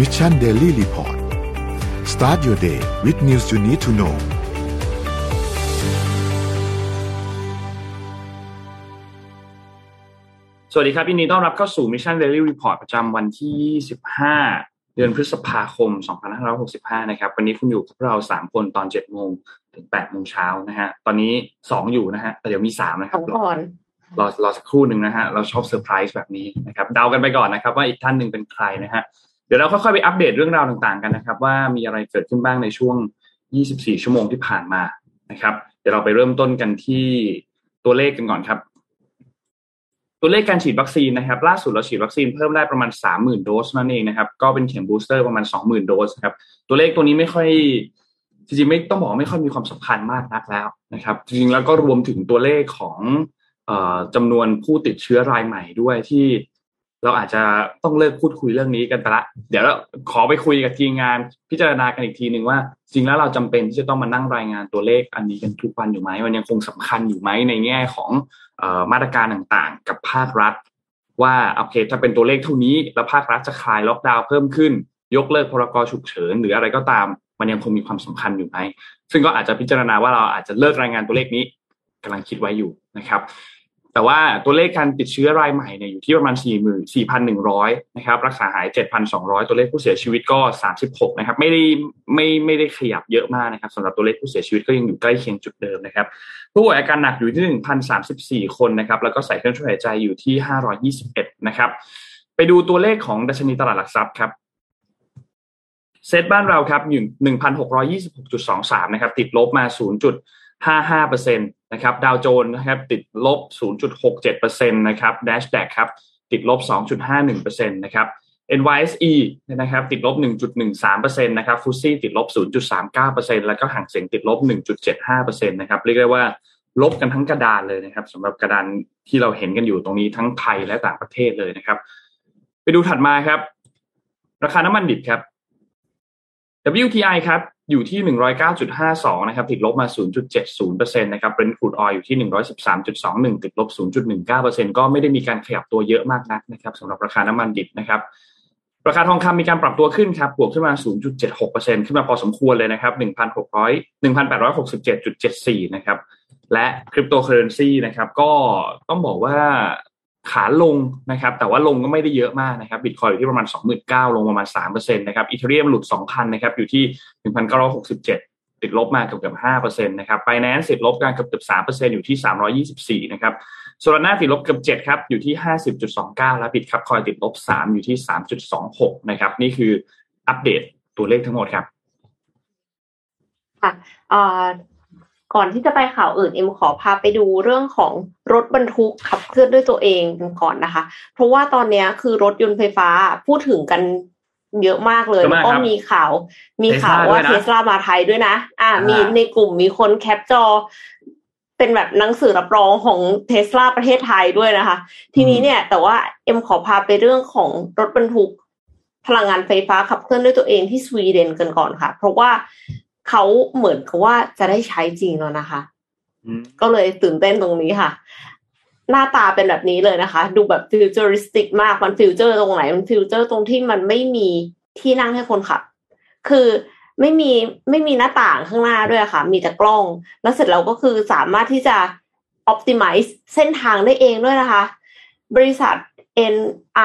Mission Daily Report start your day with news you need to know สวัสดีครับยินดีต้อนรับเข้าสู่ Mission Daily Report ประจำวันที่25เดือนพฤษภาคม 2565 นะครับ วันนี้คุณอยู่กับเรา 3 คนตอน 7 โมงถึง 8 โมงเช้านะฮะ ตอนนี้ 2 อยู่นะฮะแต่เดี๋ยวมี 3 นะครับก่อนรอรอสักครู่หนึ่งนะฮะ เราชอบเซอร์ไพรส์แบบนี้นะครับ เดากันไปก่อนนะครับ ว่าอีกท่านหนึ่งเป็นใครนะฮะเดี๋ยวเราค่อยๆไปอัปเดตเรื่องราวต่างๆกันนะครับ ว่ามีอะไรเกิดขึ้นบ้างในช่วง 24 ชั่วโมงที่ผ่านมานะครับ เดี๋ยวเราไปเริ่มต้นกันที่ตัวเลขกันก่อนครับ ตัวเลขการฉีดวัคซีนนะครับ ล่าสุดเราฉีดวัคซีนเพิ่มได้ประมาณ 30,000 โดสนั่นเองนะครับ ก็เป็นเข็ม booster ประมาณ 20,000 โดสครับ ตัวเลขตัวนี้ไม่ค่อยจริงๆไม่ต้องบอกไม่ค่อยมีความสำคัญมากนักแล้วนะครับ จริงๆแล้วก็รวมถึงตัวเลขของออจำนวนผู้ติดเชื้อรายใหม่ด้วยที่ เราอาจจะต้องเลิกพูดคุยเรื่องนี้กันไปละ เดี๋ยวเราขอไปคุยกับทีมงานพิจารณากันอีกทีหนึ่งว่า จริงแล้วเราจำเป็นที่จะต้องมานั่งรายงานตัวเลขอันนี้กันทุกวันอยู่ไหมมันยังคงสำคัญอยู่ไหมในแง่ของออมาตรการต่างๆ กับภาครัฐ ว่าโอเคถ้าเป็นตัวเลขเท่านี้ แล้วภาครัฐจะคลายล็อกดาวน์เพิ่มขึ้น ยกเลิกพรกฉุกเฉินหรืออะไรก็ตาม มันยังคงมีความสำคัญอยู่ไหมซึ่งก็อาจจะพิจารณาว่าเราอาจจะเลิกรายงานตัวเลขนี้กำลังคิดไว้อยู่นะครับ แต่ว่าตัวเลขการติดเชื้อรายใหม่เนี่ยอยู่ที่ประมาณ 4 4 1 0 0 นะครับ รักษาหาย 7,200 ตัวเลขผู้เสียชีวิตก็ 36 นะครับ ไม่ได้ไม่ไม่ได้ขยับเยอะมากนะครับสำหรับตัวเลขผู้เสียชีวิตก็ยังอยู่ใกล้เคียงจุดเดิมนะครับ ผู้ป่วยอาการหนักอยู่ที่ 1,034 คนนะครับ แล้วก็ใส่เครื่องช่วยหายใจอยู่ที่ 521 นะครับ ไปดูตัวเลขของดัชนีตลาดหลักทรัพย์ครับเซตบ้านเราครับอยู่ 1,626.23 นะครับ ติดลบมา 0.55%นะครับดาวโจนส์นะครับติดลบ 0.67%นะครับ NASDAQ ครับติดลบ 2.51%นะครับ NYSE นะครับติดลบ 1.13%นะครับฟุตซี่ติดลบ 0.39%แล้วก็ห่างเสียงติดลบ 1.75%นะครับเรียกได้ว่าลบกันทั้งกระดานเลยนะครับสำหรับกระดานที่เราเห็นกันอยู่ตรงนี้ทั้งไทยและต่างประเทศเลยนะครับ ไปดูถัดมาครับ ราคาน้ำมันดิบครับ WTI ครับ อยู่ที่ 109.52 นะครับ ติดลบมา 0.70%นะครับ Brent crude oil อยู่ที่ 113.21 ติดลบ 0.19%ก็ไม่ได้มีการขยับตัวเยอะมากนักนะครับสำหรับราคาน้ำมันดิบนะครับราคาทองคำมีการปรับตัวขึ้นครับบวกขึ้นมา 0.76%ขึ้นมาพอสมควรเลยนะครับ 1,600 1,867.74 นะครับ และคริปโตเคอเรนซีนะครับ ก็ต้องบอกว่า ขาลงนะครับแต่ว่าลงก็ไม่ได้เยอะมากนะครับบิตคอยอยู่ที่ประมาณ 29,000 ลงประมาณ3%นะครับ Ethereum หลุด 2,000นะครับอยู่ที่ 1,967 ติดลบมาเกือบเกือบ5%นะครับไ i แนนซ์ติดลบกันเกือบเกือบ3%อยู่ที่ 324นะครับโซลาร่าติดลบเกือบ7ครับอยู่ที่ 50.29 แล้วบิตครับคอยติดลบ 3 อยู่ที่ 3.26นะครับนี่คืออัปเดตตัวเลขทั้งหมดครับค่ะ ก่อนที่จะไปข่าวอื่นเอ็มขอพาไปดูเรื่องของรถบรรทุกขับเคลื่อนด้วยตัวเองก่อนนะคะ เพราะว่าตอนนี้คือรถยนต์ไฟฟ้าพูดถึงกันเยอะมากเลยแล้วก็มีข่าว มีข่าวว่าเทสลามาไทยด้วยนะ อ่า มีในกลุ่มมีคนแคปจอ เป็นแบบหนังสือรับรองของเทสลาประเทศไทยด้วยนะคะ ทีนี้เนี่ย แต่ว่าเอ็มขอพาไปเรื่องของรถบรรทุกพลังงานไฟฟ้าขับเคลื่อนด้วยตัวเองที่สวีเดนกันก่อนค่ะ เพราะว่า เขาเหมือนกับว่าจะได้ใช้จริงแล้วนะคะก็เลยตื่นเต้นตรงนี้ค่ะ หน้าตาเป็นแบบนี้เลยนะคะ ดูแบบ futuristic มากมัน future ตรงไหน มัน future ตรงที่มันไม่มีที่นั่งให้คนขับ คือไม่มีไม่มีหน้าต่างข้างหน้าด้วยค่ะ มีแต่กล้อง แล้วเสร็จแล้วก็คือสามารถที่จะ optimize เส้นทางได้เองด้วยนะคะ บริษัท N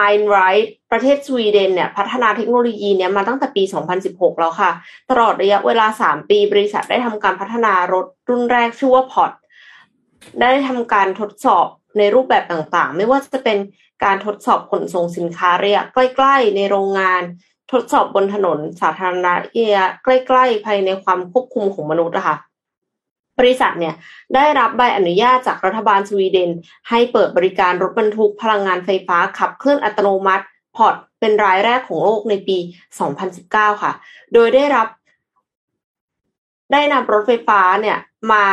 i n r i g h t ประเทศสวีเดนเนี่ยพัฒนาเทคโนโลยีเนี่ยมาตั้งแต่ปี 2016 แล้วค่ะ ตลอดระยะเวลา 3 ปีบริษัทได้ทำการพัฒนารถรุ่นแรกชื่อว่าพอ t ได้ทำการทดสอบในรูปแบบต่างๆ ไม่ว่าจะเป็นการทดสอบขนส่งสินค้าระยะใกล้ ๆ ในโรงงาน ทดสอบบนถนนสาธารณะระยะใกล้ ๆ ภายในความควบคุมของมนุษย์นะคะบริษัทเนี่ยได้รับใบอนุญาตจากรัฐบาลสวีเดน ให้เปิดบริการรถบรรทุกพลังงานไฟฟ้าขับเคลื่อนอัตโนมัติ พอร์ตเป็นรายแรกของโลกในปี 2019 ค่ะ โดยได้รับได้นำรถไฟฟ้าเนี่ยมา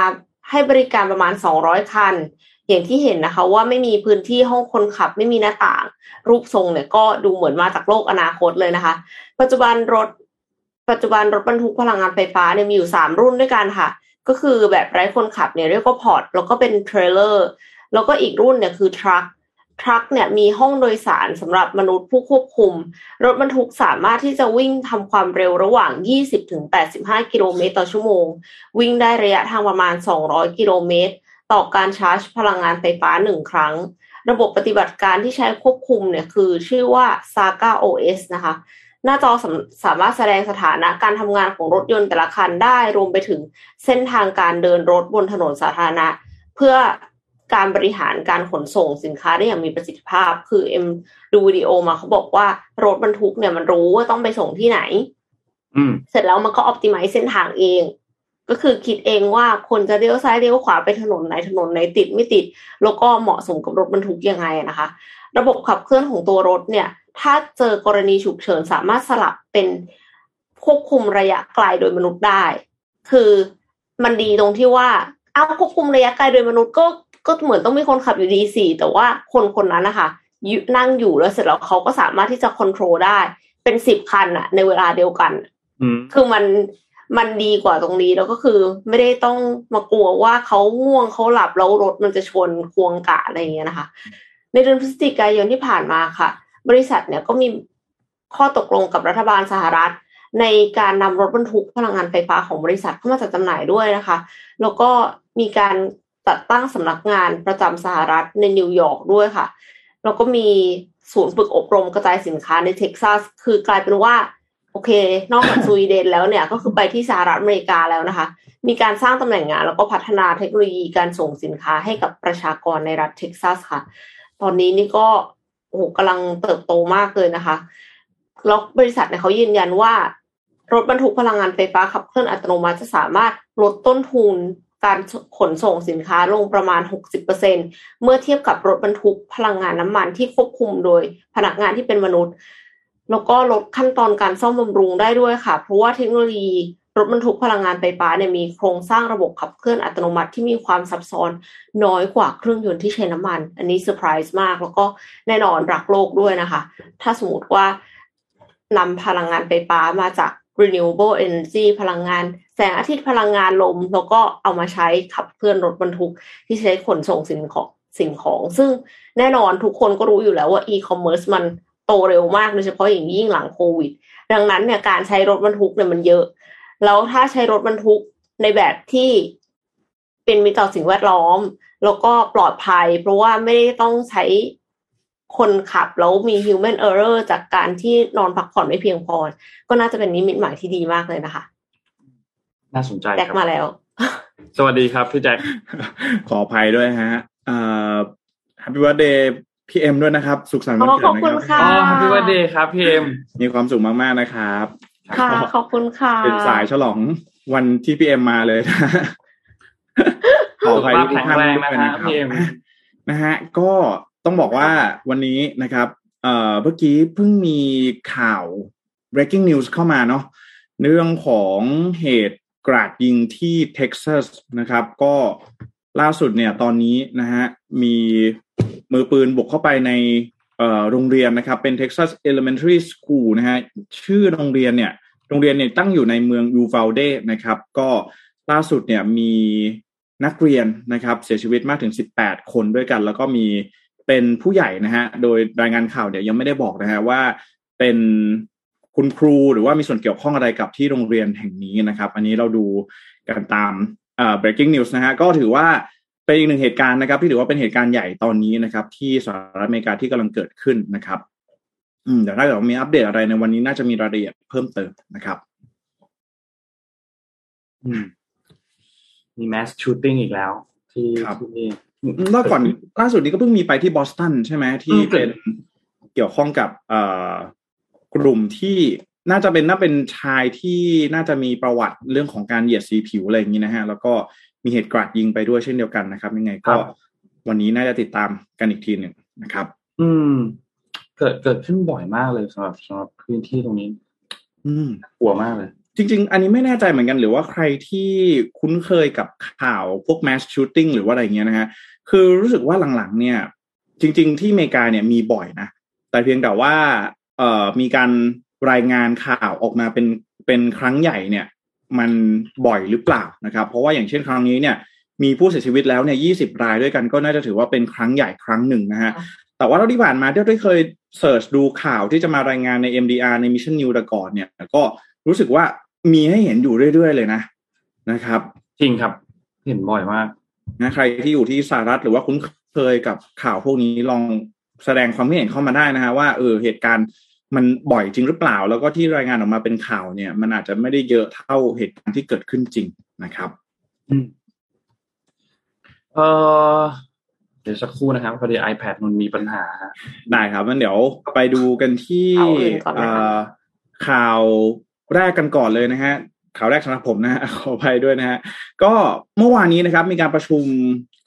ให้บริการประมาณ 200 คัน อย่างที่เห็นนะคะ ว่าไม่มีพื้นที่ห้องคนขับไม่มีหน้าต่าง รูปทรงเนี่ยก็ดูเหมือนมาจากโลกอนาคตเลยนะคะ ปัจจุบันรถ ปัจจุบันรถบรรทุกพลังงานไฟฟ้าเนี่ยมีอยู่ 3 รุ่นด้วยกันค่ะ ก็คือแบบไร้คนขับเนี่ยเรียกว่า Pod แล้วก็เป็น trailer แล้วก็อีกรุ่นเนี่ยคือ truck truck เนี่ยมีห้องโดยสารสำหรับมนุษย์ผู้ควบคุม รถบรรทุกสามารถที่จะวิ่งทำความเร็วระหว่าง 20-85 กิโลเมตรต่อชั่วโมง วิ่งได้ระยะทางประมาณ 200 กิโลเมตร ต่อการชาร์จพลังงานไฟฟ้าหนึ่งครั้ง ระบบปฏิบัติการที่ใช้ควบคุมเนี่ยคือชื่อว่า Saga OS นะคะ หน้าจอสาสามารถแสดงสถานะการทำงานของรถยนต์แต่ละคันได้ รวมไปถึงเส้นทางการเดินรถบนถนนสาธารณะ เพื่อ การบริหารการขนส่งสินค้าได้อย่างมีประสิทธิภาพ คือเอ็มดูวิดีโอมาเขาบอกว่ารถบรรทุกเนี่ยมันรู้ว่าต้องไปส่งที่ไหน อืมเสร็จแล้วมันก็ออ t ติ i z e เส้นทางเอง ก็คือคิดเองว่าคนจะเลี้ยวซ้ายเลี้ยวขวาไปถนนไหนถนนไหนติดไม่ติด แล้วก็เหมาะสมกับรถบรรทุกยังไงนะคะ ระบบขับเคลื่อนของตัวรถเนี่ย ถ้าเจอกรณีฉุกเฉินสามารถสลับเป็นควบคุมระยะไกลโดยมนุษย์ได้ คือมันดีตรงที่ว่าเอาควบคุมระยะไกลโดยมนุษย์ก็ ก็เหมือนต้องมีคนขับอยู่ดีสี่แต่ว่าคนคนนั้นนะคะยนั่งอยู่แล้วเสร็จแล้วเขาก็สามารถที่จะควบคุมได้ เป็นสิบคันอะในเวลาเดียวกันอืมคือมันมันดีกว่าตรงนี้แล้วก็คือ ไม่ได้ต้องมากลัวว่าเขาง่วงเขาหลับแล้วรถมันจะชนควงกะอะไรอย่างเงี้ยนะคะ ในเดือนพฤศจิกายนที่ผ่านมาค่ะ บริษัทเนี่ยก็มีข้อตกลงกับรัฐบาลสหรัฐ ในการนำรถบรรทุกพลังงานไฟฟ้าของบริษัทเข้ามาจัดจำหน่ายด้วยนะคะ แล้วก็มีการ จัดตั้งสำนักงานประจำสหรัฐในนิวยอร์กด้วยค่ะ แล้วก็มีศูนย์ฝึกอบรมกระจายสินค้าในเท็กซัส คือกลายเป็นว่า โอเค นอกจากสวีเดนแล้วเนี่ยก็คือไปที่สหรัฐอเมริกาแล้วนะคะ มีการสร้างตำแหน่งงาน แล้วก็พัฒนาเทคโนโลยีการส่งสินค้าให้กับประชากรในรัฐเท็กซัสค่ะ ตอนนี้นี่ก็โอ้โหกำลังเติบโตมากเลยนะคะแล้วบริษัทเนี่ยเขายืนยันว่ารถบรรทุกพลังงานไฟฟ้าขับเคลื่อนอัตโนมัติจะสามารถลดต้นทุน การขนส่งสินค้าลงประมาณ 60%เมื่อเทียบกับรถบรรทุกพลังงานน้ำมันที่ควบคุมโดยพนักงานที่เป็นมนุษย์ แล้วก็ลดขั้นตอนการซ่อมบำรุงได้ด้วยค่ะ เพราะว่าเทคโนโลยีรถบรรทุกพลังงานไฟฟ้าเนี่ยมีโครงสร้างระบบขับเคลื่อนอัตโนมัติที่มีความซับซ้อนน้อยกว่าเครื่องยนต์ที่ใช้น้ำมัน อันนี้เซอร์ไพรส์มาก แล้วก็แน่นอนรักโลกด้วยนะคะ ถ้าสมมติว่านำพลังงานไฟฟ้ามาจาก renewable energy พลังงาน งอาทิตย์พลังงานลม แล้วก็เอามาใช้ขับเคลื่อนรถบรรทุกที่ใช้ขนส่งสิ่งของสิ่งของ ซึ่งแน่นอนทุกคนก็รู้อยู่แล้วว่า e-commerce มันโตเร็วมากโดยเฉพาะอย่างยิ่งหลังโควิด ดังนั้นเนี่ยการใช้รถบรรทุกเนี่ยมันเยอะ แล้วถ้าใช้รถบรรทุกในแบบที่เป็นมิตรต่อสิ่งแวดล้อม แล้วก็ปลอดภัย เพราะว่าไม่ได้ต้องใช้คนขับแล้วมี human error จากการที่นอนพักผ่อนไม่เพียงพอ ก็น่าจะเป็นนิมิตหมายที่ดีมากเลยนะคะ น่าสนใจแจ็คครับมาแล้ว สวัสดีครับพี่แจ็คขออภัยด้วยฮะเอ่อ Happy Birthday พี่เอ็มด้วยนะครับ สุขสันต์วันเกิดขอบคุณนะคค่ะรัอ๋อ Happy Birthday ครับพี่เอ็มมีความสุขมากๆนะครับ ค่ะขอบคุณค่ะ เป็นสายฉลองวันที่พี่เอ็มมาเลยขออภัยทุกท่านด้วยสุขภาพแข็งแรงนะนะฮะครับพี่เอ็มนะฮะ ก็ต้องบอกว่าวันนี้นะครับ เอ่อเมื่อกี้เพิ่งมีข่าว breaking news เข้ามาเนาะเรื่องของเหตุ กราดยิงที่เท็กซัสนะครับ ก็ล่าสุดเนี่ยตอนนี้นะฮะมีมือปืนบุกเข้าไปในโรงเรียนนะครับ เป็น Texas Elementary School นะฮะชื่อโรงเรียนเนี่ย โรงเรียนเนี่ยตั้งอยู่ในเมืองยูฟาลเดนะครับ ก็ล่าสุดเนี่ยมีนักเรียนนะครับ เสียชีวิตมากถึง 18 คนด้วยกัน แล้วก็มีเป็นผู้ใหญ่นะฮะ โดยรายงานข่าวเนี่ยยังไม่ได้บอกนะฮะว่าเป็น คุณครูหรือว่ามีส่วนเกี่ยวข้องอะไรกับที่โรงเรียนแห่งนี้นะครับ อันนี้เราดูกันตามเอ่อ breaking news นะฮะก็ถือว่าเป็นอีกหนึ่งเหตุการณ์นะครับ ที่ถือว่าเป็นเหตุการณ์ใหญ่ตอนนี้นะครับ ที่สหรัฐอเมริกาที่กำลังเกิดขึ้นนะครับ อืมเดี๋ยวถ้าเกิดว่ามีอัปเดตอะไรในวันนี้น่าจะมีรายละเอียดเพิ่มเติมนะครับ อืมมีแมสชูตติ้งอีกแล้ว ที่ครับที่เมื่อก่อนล่าสุดนี้ก็เพิ่งมีไปที่บอสตันใช่ไหมที่อืมเป็นเกี่ยวข้องกับเอ่อ กลุ่มที่น่าจะเป็นน่าเป็นชายที่น่าจะมีประวัติเรื่องของการเหยียดสีผิวอะไรอย่างนี้นะฮะ แล้วก็มีเหตุกราดยิงไปด้วยเช่นเดียวกันนะครับ ยังไงก็วันนี้น่าจะติดตามกันอีกทีหนึ่งนะครับ อืม เกิดเกิดขึ้นบ่อยมากเลยสำหรับสำหรับพื้นที่ตรงนี้ อืมกลัวมากเลย จริง ๆ อันนี้ไม่แน่ใจเหมือนกัน หรือว่าใครที่คุ้นเคยกับข่าวพวก mass shooting หรือว่าอะไรเงี้ยนะฮะคือรู้สึกว่าหลังๆ เนี่ย จริง ๆ ที่อเมริกาเนี่ยมีบ่อยนะแต่เพียงแต่ว่าเอ่อ มีการรายงานข่าวออกมาเป็นเป็นครั้งใหญ่เนี่ย มันบ่อยหรือเปล่านะครับ เพราะว่าอย่างเช่นครั้งนี้เนี่ย มีผู้เสียชีวิตแล้วเนี่ยยี่สิบรายด้วยกันก็น่าจะถือว่าเป็นครั้งใหญ่ครั้งหนึ่งนะฮะค่ะแต่ว่าเท่าที่ผ่านมาที่ได้เคยเสิร์ชดูข่าวที่จะมารายงานใน MDR ใน Mission New แต่ก่อนเนี่ยก็รู้สึกว่ามีให้เห็นอยู่เรื่อยๆเลยนะนะครับจริงครับเห็นบ่อยมากนะใครที่อยู่ที่สหรัฐหรือว่าคุ้นเคยกับข่าวพวกนี้ลองแสดงความคิดเห็นเข้ามาได้นะฮะว่าเออเหตุการณ์ มันบ่อยจริงหรือเปล่า แล้วก็ที่รายงานออกมาเป็นข่าวเนี่ย มันอาจจะไม่ได้เยอะเท่าเหตุการณ์ที่เกิดขึ้นจริงนะครับ อืมเออเดี๋ยวสักครู่นะครับพอดี iPad มันมีปัญหา ได้ครับงั้นเดี๋ยวไปดูกันที่ข่าวอื่นก่อนนะคะเอ่อข่าวแรกกันก่อนเลยนะฮะข่าวแรกสำหรับผมนะฮะขออภัยด้วยนะฮะก็เมื่อวานนี้นะครับ มีการประชุม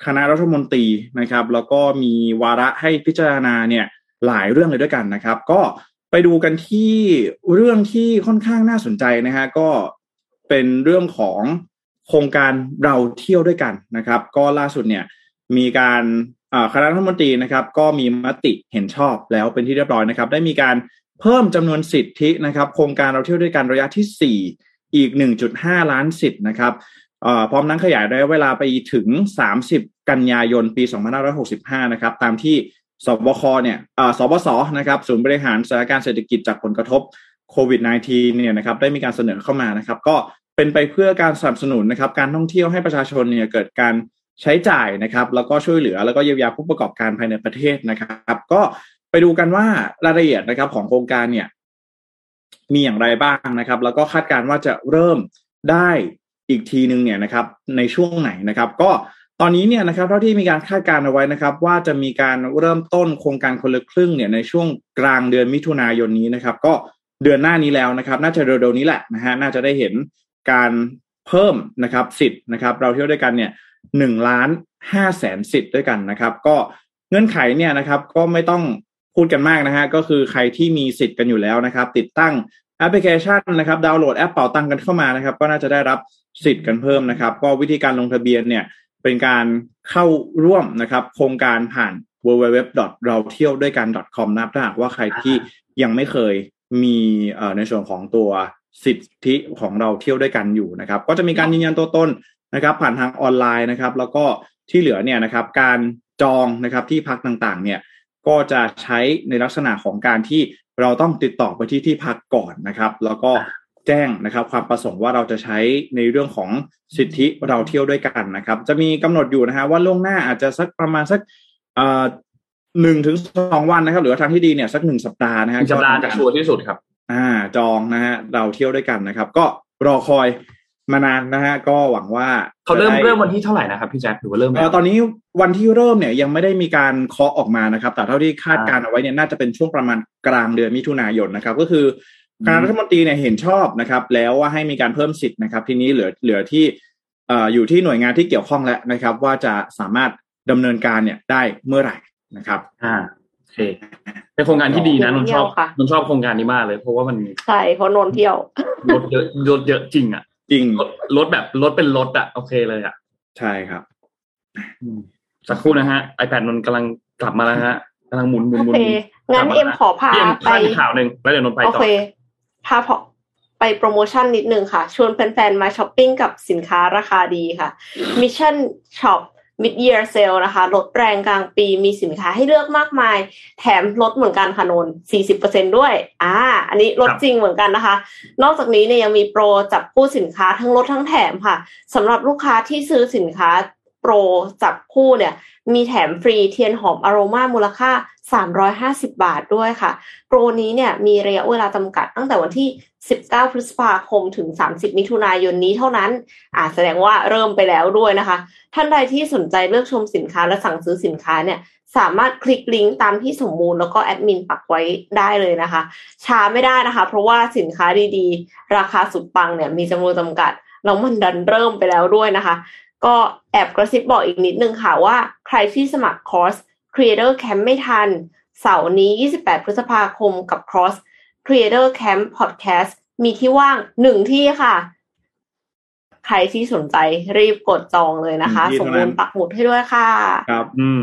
คณะรัฐมนตรีนะครับ แล้วก็มีวาระให้พิจารณาเนี่ยหลายเรื่องเลยด้วยกันนะครับ ก็ ไปดูกันที่เรื่องที่ค่อนข้างน่าสนใจนะฮะก็เป็นเรื่องของโครงการเราเที่ยวด้วยกันนะครับ ก็ล่าสุดเนี่ยมีการคณะรัฐมนตรีนะครับ ก็มีมติเห็นชอบแล้วเป็นที่เรียบร้อยนะครับ ได้มีการเพิ่มจำนวนสิทธินะครับ โครงการเราเที่ยวด้วยกันระยะที่ 4 อีก 1.5 ล้านสิทธิ์นะครับพร้อมนั้นขยายระยะเวลาไปถึง 30 กันยายนปี 2565 นะครับ ตามที่ สบคเนี่ยอ่อสบสนะครับศูนย์บริหารสถานการณ์เศรษฐกิจจากผลกระทบโควิด -19 เนี่ยนะครับได้มีการเสนอเข้ามานะครับ ก็เป็นไปเพื่อการสนับสนุนนะครับ การท่องเที่ยวให้ประชาชนเนี่ยเกิดการใช้จ่ายนะครับ แล้วก็ช่วยเหลือแล้วก็เยียวยาผู้ประกอบการภายในประเทศนะครับ ก็ไปดูกันว่ารายละเอียดนะครับของโครงการเนี่ย มีอย่างไรบ้างนะครับ แล้วก็คาดการณ์ว่าจะเริ่มได้อีกทีหนึ่งเนี่ยนะครับ ในช่วงไหนนะครับ ก็ ตอนนี้เนี่ยนะครับเท่าที่มีการคาดการณ์เอาไว้นะครับ ว่าจะมีการเริ่มต้นโครงการคนละครึ่งเนี่ยในช่วงกลางเดือนมิถุนายนนี้นะครับ ก็เดือนหน้านี้แล้วนะครับ น่าจะเร็วๆนี้แหละนะฮะน่าจะได้เห็นการเพิ่มนะครับสิทธิ์นะครับ เราเที่ยวด้วยกันเนี่ยหนึ่งล้านห้าแสนสิทธิ์ด้วยกันนะครับ ก็เงื่อนไขเนี่ยนะครับ ก็ไม่ต้องพูดกันมากนะฮะก็คือใครที่มีสิทธิ์กันอยู่แล้วนะครับ ติดตั้งแอปพลิเคชันนะครับ ดาวน์โหลดแอปเป่าตังกันเข้ามานะครับ ก็น่าจะได้รับสิทธิ์กันเพิ่มนะครับ ก็วิธีการลงทะเบียนเนี่ย เป็นการเข้าร่วมนะครับ โครงการผ่าน www เราเที่ยวด้วยกัน com นะครับถ้าหากว่าใครที่ยังไม่เคยมีในส่วนของตัวสิทธิของเราเที่ยวด้วยกันอยู่นะครับ ก็จะมีการยืนยันตัวตนนะครับ ผ่านทางออนไลน์นะครับ แล้วก็ที่เหลือเนี่ยนะครับ การจองนะครับที่พักต่างๆ เนี่ยก็จะใช้ในลักษณะของการที่เราต้องติดต่อไปที่ที่พักก่อนนะครับ แล้วก็ แจ้งนะครับ ความประสงค์ว่าเราจะใช้ในเรื่องของสิทธิเราเที่ยวด้วยกันนะครับ จะมีกำหนดอยู่นะฮะว่าล่วงหน้าอาจจะสักประมาณสักเอ่อหนึ่งถึงสองวันนะครับ หรือว่าทางที่ดีเนี่ยสักหนึ่งสัปดาห์นะฮะสัปดาห์จะชัวร์ที่สุดครับ อ่า จองนะฮะเราเที่ยวด้วยกันนะครับ ก็รอคอยมานานนะฮะก็หวังว่าเขาเริ่มจะได้เริ่มวันที่เท่าไหร่นะครับพี่แจ็คหรือว่าเริ่มเอ่อตอนนี้วันที่เริ่มเนี่ยยังไม่ได้มีการเคาะออกมานะครับ แต่เท่าที่คาดการณ์เอาไว้เนี่ยน่าจะเป็นช่วงประมาณกลางเดือนมิถุนายนนะครับ ก็คือ คณะรัฐมนตรีเนี่ยเห็นชอบนะครับ แล้วว่าให้มีการเพิ่มสิทธิ์นะครับ ทีนี้เหลือเหลือที่เอ่ออยู่ที่หน่วยงานที่เกี่ยวข้องแล้วนะครับ ว่าจะสามารถดำเนินการเนี่ยได้เมื่อไหร่นะครับ อ่าโอเคเป็นโครงการที่ดีนะนนท์ชอบเที่ยวค่ะนนท์ชอบโครงการนี้มากเลย เพราะว่ามันใช่เพราะนนท์เที่ยวรถเยอะรถเยอะจริงอะ จริงรถรถแบบรถเป็นรถอะโอเคเลยอะ ใช่ครับอืมสักครู่นะฮะ iPad นนท์กำลังกลับมาแล้วฮะกำลังหมุนหมุนหโอมุนเคงั้นเอ็มขอพาพี่เอ็มไปพาอีกข่าวหนึ่งแล้วเดี๋ยวนนท์ไปโอต่อเค พาพอไปโปรโมชั่นนิดนึงค่ะ ชวนแฟนๆ มาช้อปปิ้งกับสินค้าราคาดีค่ะ Mission Shop Mid Year Sale นะคะ ลดแรงกลางปีมีสินค้าให้เลือกมากมาย แถมลดเหมือนกันค่ะนน40%ด้วย อ่า อันนี้ลดจริงเหมือนกันนะคะ นอกจากนี้เนี่ยยังมีโปรจับคู่สินค้าทั้งลดทั้งแถมค่ะสำหรับลูกค้าที่ซื้อสินค้า โปรจับคู่เนี่ย มีแถมฟรีเทียนหอมอโรมามูลค่า 350 บาทด้วยค่ะ โปรนี้เนี่ยมีระยะเวลาจำกัดตั้งแต่วันที่ 19 พฤษภาคมถึง 30 มิถุนายนนี้เท่านั้นอ่าแสดงว่าเริ่มไปแล้วด้วยนะคะ ท่านใดที่สนใจเลือกชมสินค้าและสั่งซื้อสินค้าเนี่ยสามารถคลิกลิงก์ตามที่สมมูลแล้วก็แอดมินปักไว้ได้เลยนะคะ ช้าไม่ได้นะคะ เพราะว่าสินค้าดีๆ ราคาสุดปังเนี่ยมีจำนวนจำกัดแล้วมันดันเริ่มไปแล้วด้วยนะคะ ก็แอบกระซิบบอกอีกนิดนึงค่ะว่าใครที่สมัครคอร์ส Creator Camp ไม่ทัน เสาร์นี้ 28 พฤษภาคมกับ Cross Creator Camp Podcast มีที่ว่างหนึ่งที่ค่ะ ใครที่สนใจรีบกดจองเลยนะคะหนึ่งที่สมเท่านั้มูลนปักหมุดให้ด้วยค่ะ ครับ อืม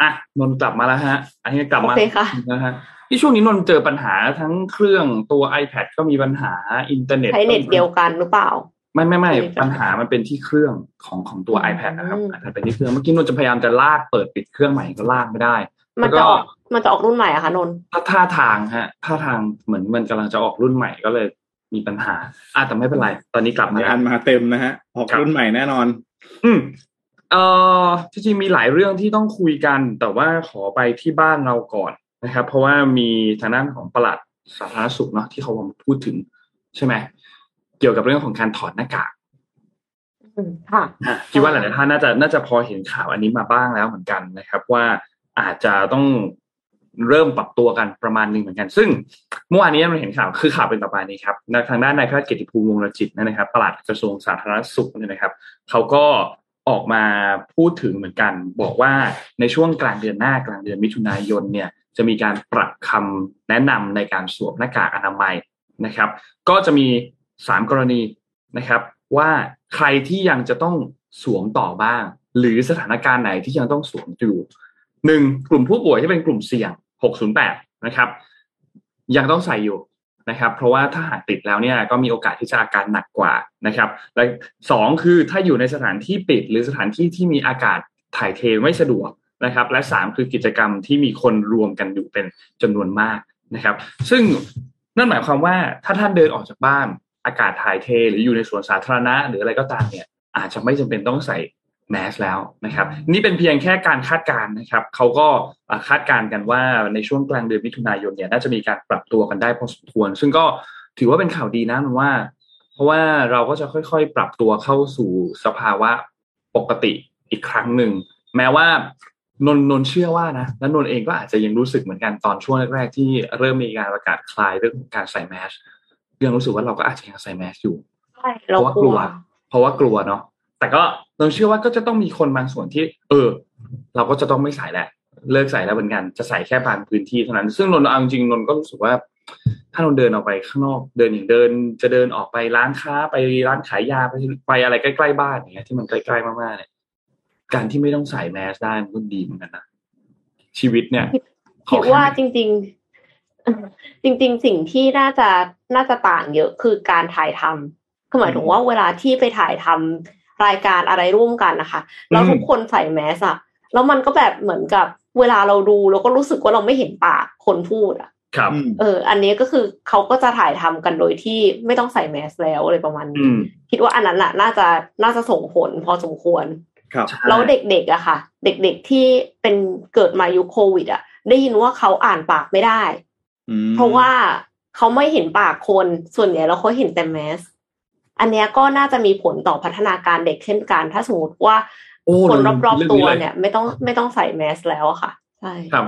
อะนนท์กลับมาแล้วฮะ อันนี้กลับมาโอเคค่ะนะฮะที่ช่วงนี้นนท์เจอปัญหาทั้งเครื่องตัว iPad ก็มีปัญหาอินเทอร์เน็ตใช้เน็ตเดียวกันหรือเปล่า ไม่ไม่ไม่ไม่มีปัญหาปัญหามันเป็นที่เครื่องของของตัวอืม iPad นะครับ iPad เป็นที่เครื่องเมื่อกี้นนท์จะพยายามจะลากเปิดปิดเครื่องใหม่ก็ลากไม่ได้ มันจะออกมันจะออกรุ่นใหม่อะคะนนท์ถ้าท่าทางฮะท่าทางเหมือนมันกำลังจะออกรุ่นใหม่ก็เลยมีปัญหาอะแต่ไม่เป็นไรตอนนี้กลับมาในแล้วอันมาเต็มนะฮะออกครับรุ่นใหม่แน่นอน อืมเอ่อจริงๆมีหลายเรื่องที่ต้องคุยกัน แต่ว่าขอไปที่บ้านเราก่อนนะครับ เพราะว่ามีทางด้านของปลัดสาธารณสุขเนาะที่เขาพูดถึงใช่ไหม เกี่ยวกับเรื่องของการถอดหน้ากากอืมค่ะอะคิดว่าหลายๆท่านน่าจะน่าจะพอเห็นข่าวอันนี้มาบ้างแล้วเหมือนกันนะครับ ว่าอาจจะต้องเริ่มปรับตัวกันประมาณหนึ่งเหมือนกัน ซึ่งเมื่อวานนี้เราเห็นข่าวคือข่าวเป็นต่อไปนี้ครับทางด้านนายแพทย์เกียรติภูมิวงศ์รจิตนะครับปลัดกระทรวงสาธารณสุขเนี่ยนะครับเขาก็ออกมาพูดถึงเหมือนกัน บอกว่าในช่วงกลางเดือนหน้ากลางเดือนมิถุนายนเนี่ยจะมีการปรับคำแนะนำในการสวมหน้ากากอนามัยนะครับ ก็จะมี สามกรณีนะครับ ว่าใครที่ยังจะต้องสวมต่อบ้าง หรือสถานการณ์ไหนที่ยังต้องสวมอยู่หนึ่งกลุ่มผู้ป่วยที่เป็นกลุ่มเสี่ยง 608 นะครับ ยังต้องใส่อยู่นะครับ เพราะว่าถ้าหากติดแล้วเนี่ยก็มีโอกาสที่จะอาการหนักกว่านะครับและสองคือถ้าอยู่ในสถานที่ปิดหรือสถานที่ที่มีอากาศถ่ายเทไม่สะดวกนะครับ และสามคือกิจกรรมที่มีคนรวมกันอยู่เป็นจำนวนมากนะครับ ซึ่งนั่นหมายความว่าถ้าท่านเดินออกจากบ้าน อากาศถ่ายเท หรืออยู่ในสวนสาธารณะ หรืออะไรก็ตามเนี่ย อาจจะไม่จำเป็นต้องใส่แมสแล้วนะครับ นี่เป็นเพียงแค่การคาดการณ์นะครับเขาก็คาดการณ์กันว่าในช่วงกลางเดือนมิถุนายนเนี่ยน่าจะมีการปรับตัวกันได้พอสมควร ซึ่งก็ถือว่าเป็นข่าวดีนะมันว่า เพราะว่าเราก็จะค่อยๆ ปรับตัวเข้าสู่สภาวะปกติอีกครั้งหนึ่ง แม้ว่านนนนเชื่อว่านะและนนเองก็อาจจะยังรู้สึกเหมือนกันตอนช่วงแรกๆที่เริ่มมีการประกาศคลายเรื่องการใส่แมส ยังรู้สึกว่าเราก็อาจจะยังใส่แมสอยู่ใช่เราเพราะว่ากกลัลัววเพราะว่ากลัวเนาะแต่ก็เราเชื่อว่าก็จะต้องมีคนบางส่วนที่ เออ เราก็จะต้องไม่ใส่แหละ เลิกใส่แล้วเหมือนกันจะใส่แค่บางพื้นที่เท่านั้น ซึ่งนนท์เอาจริงๆนนท์ก็รู้สึกว่า ถ้านนท์เดินออกไปข้างนอก เดินอย่างเดิน จะเดินออกไปร้านค้าไปร้านขายยาไปไปอะไรใกล้ๆบ้านอย่างเงี้ยที่มันใกล้ๆมากๆเนี่ยการที่ไม่ต้องใส่แมสได้มันก็ดีเหมือนกันนะชีวิตเนี่ยคิดว่าจริงๆเอ่อ จริง ๆ สิ่งที่น่าจะน่าจะต่างเยอะคือการถ่ายทำคือหมายถึงว่าเวลาที่ไปถ่ายทำรายการอะไรร่วมกันนะคะแล้วทุกคนใส่แมสอะแล้วมันก็แบบเหมือนกับเวลาเราดูเราก็รู้สึกว่าเราไม่เห็นปากคนพูดอะครับอืมเออ อันนี้ก็คือเขาก็จะถ่ายทำกันโดยที่ไม่ต้องใส่แมสแล้วอะไรประมาณอืนี้มคิดว่าอันนั้นน่ะน่าจะน่าจะส่งผลพอสมควร ครับใช่แล้วเด็กๆอะค่ะ เด็กๆที่เป็นเกิดมายุคโควิดอะได้ยินว่าเขาอ่านปากไม่ได้อืม เพราะว่าเขาไม่เห็นปากคนส่วนใหญ่แล้วเขาเห็นแต่แมสอันเนี้ยก็น่าจะมีผลต่อพัฒนาการเด็กเช่นกัน ถ้าสมมติว่าโอ้คนเรารอบเรื่องๆตัวนี้เลยเนี่ย ไม่ต้องไม่ต้องใส่แมสแล้วอะค่ะใช่ครับ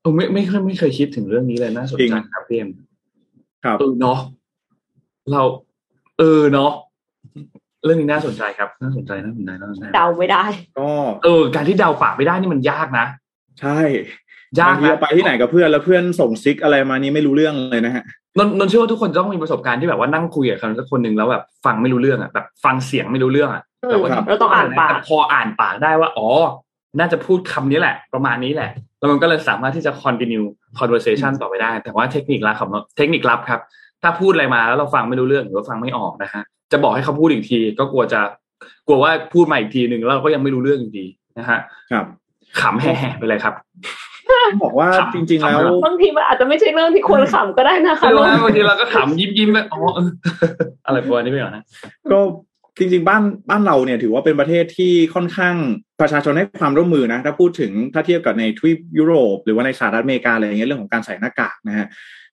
เออไม่ไม่เคยไม่เคยคิดถึงเรื่องนี้เลยน่าสนจริใจงครับพี่เอ็มครับเออเนาะเรา เออเนาะเรื่องนี้น่าสนใจครับ น่าสนใจน่าสนใจน่าสนใจเดาไม่ได้ ก็ เออ การที่เดาปากไม่ได้นี่มันยากนะ ใช่ ยากบางทีนะเราไปที่ไหนกับเพื่อนแล้วเพื่อนส่งซิกอะไรมานี่ไม่รู้เรื่องเลยนะฮะนนนนเชื่อว่าทุกคนต้องมีประสบการณ์ที่แบบว่านั่งคุยกับใครสักคนหนึ่งแล้วแบบฟังไม่รู้เรื่องอะแบบฟังเสียงไม่รู้เรื่องอะอืมแต่ว่าเราต้องอ่านปากแต่พออ่านปากได้ว่าอ๋อ น่าจะพูดคำนี้แหละ ประมาณนี้แหละ แล้วมันก็เลยสามารถที่จะ continue conversation ต่อไปได้ แต่ว่าเทคนิคลับของเทคนิคลับครับ ถ้าพูดอะไรมาแล้วเราฟังไม่รู้เรื่องหรือว่าฟังไม่ออกนะฮะจะบอกให้เขาพูดอีกที ก็กลัวจะกลัวว่าพูดมาอีกทีหนึ่งแล้วเราก็ยังไม่รู้เรื่องอยู่ดีนะฮะครับขำแห่ๆไปเลยครับต้อง บอกว่าครับจริง ๆ แล้วครับบางทีมันอาจจะไม่ใช่เรื่องที่ควรขำก็ได้นะคะไม่รู้ลูกนะบางทีเราก็ขำยิ้มยิ้มๆแบบอ๋อเอออะไรประมาณนี้ไปก่อนนะก็จริง ๆ บ้านบ้านเราเนี่ยถือว่าเป็นประเทศที่ค่อนข้างประชาชนให้ความร่วมมือนะถ้าพูดถึงถ้าเทียบกับในทวีปยุโรป หรือว่าในสหรัฐอเมริกาอะไรอย่างเงี้ยเรื่องของการใส่หน้ากากนะฮะ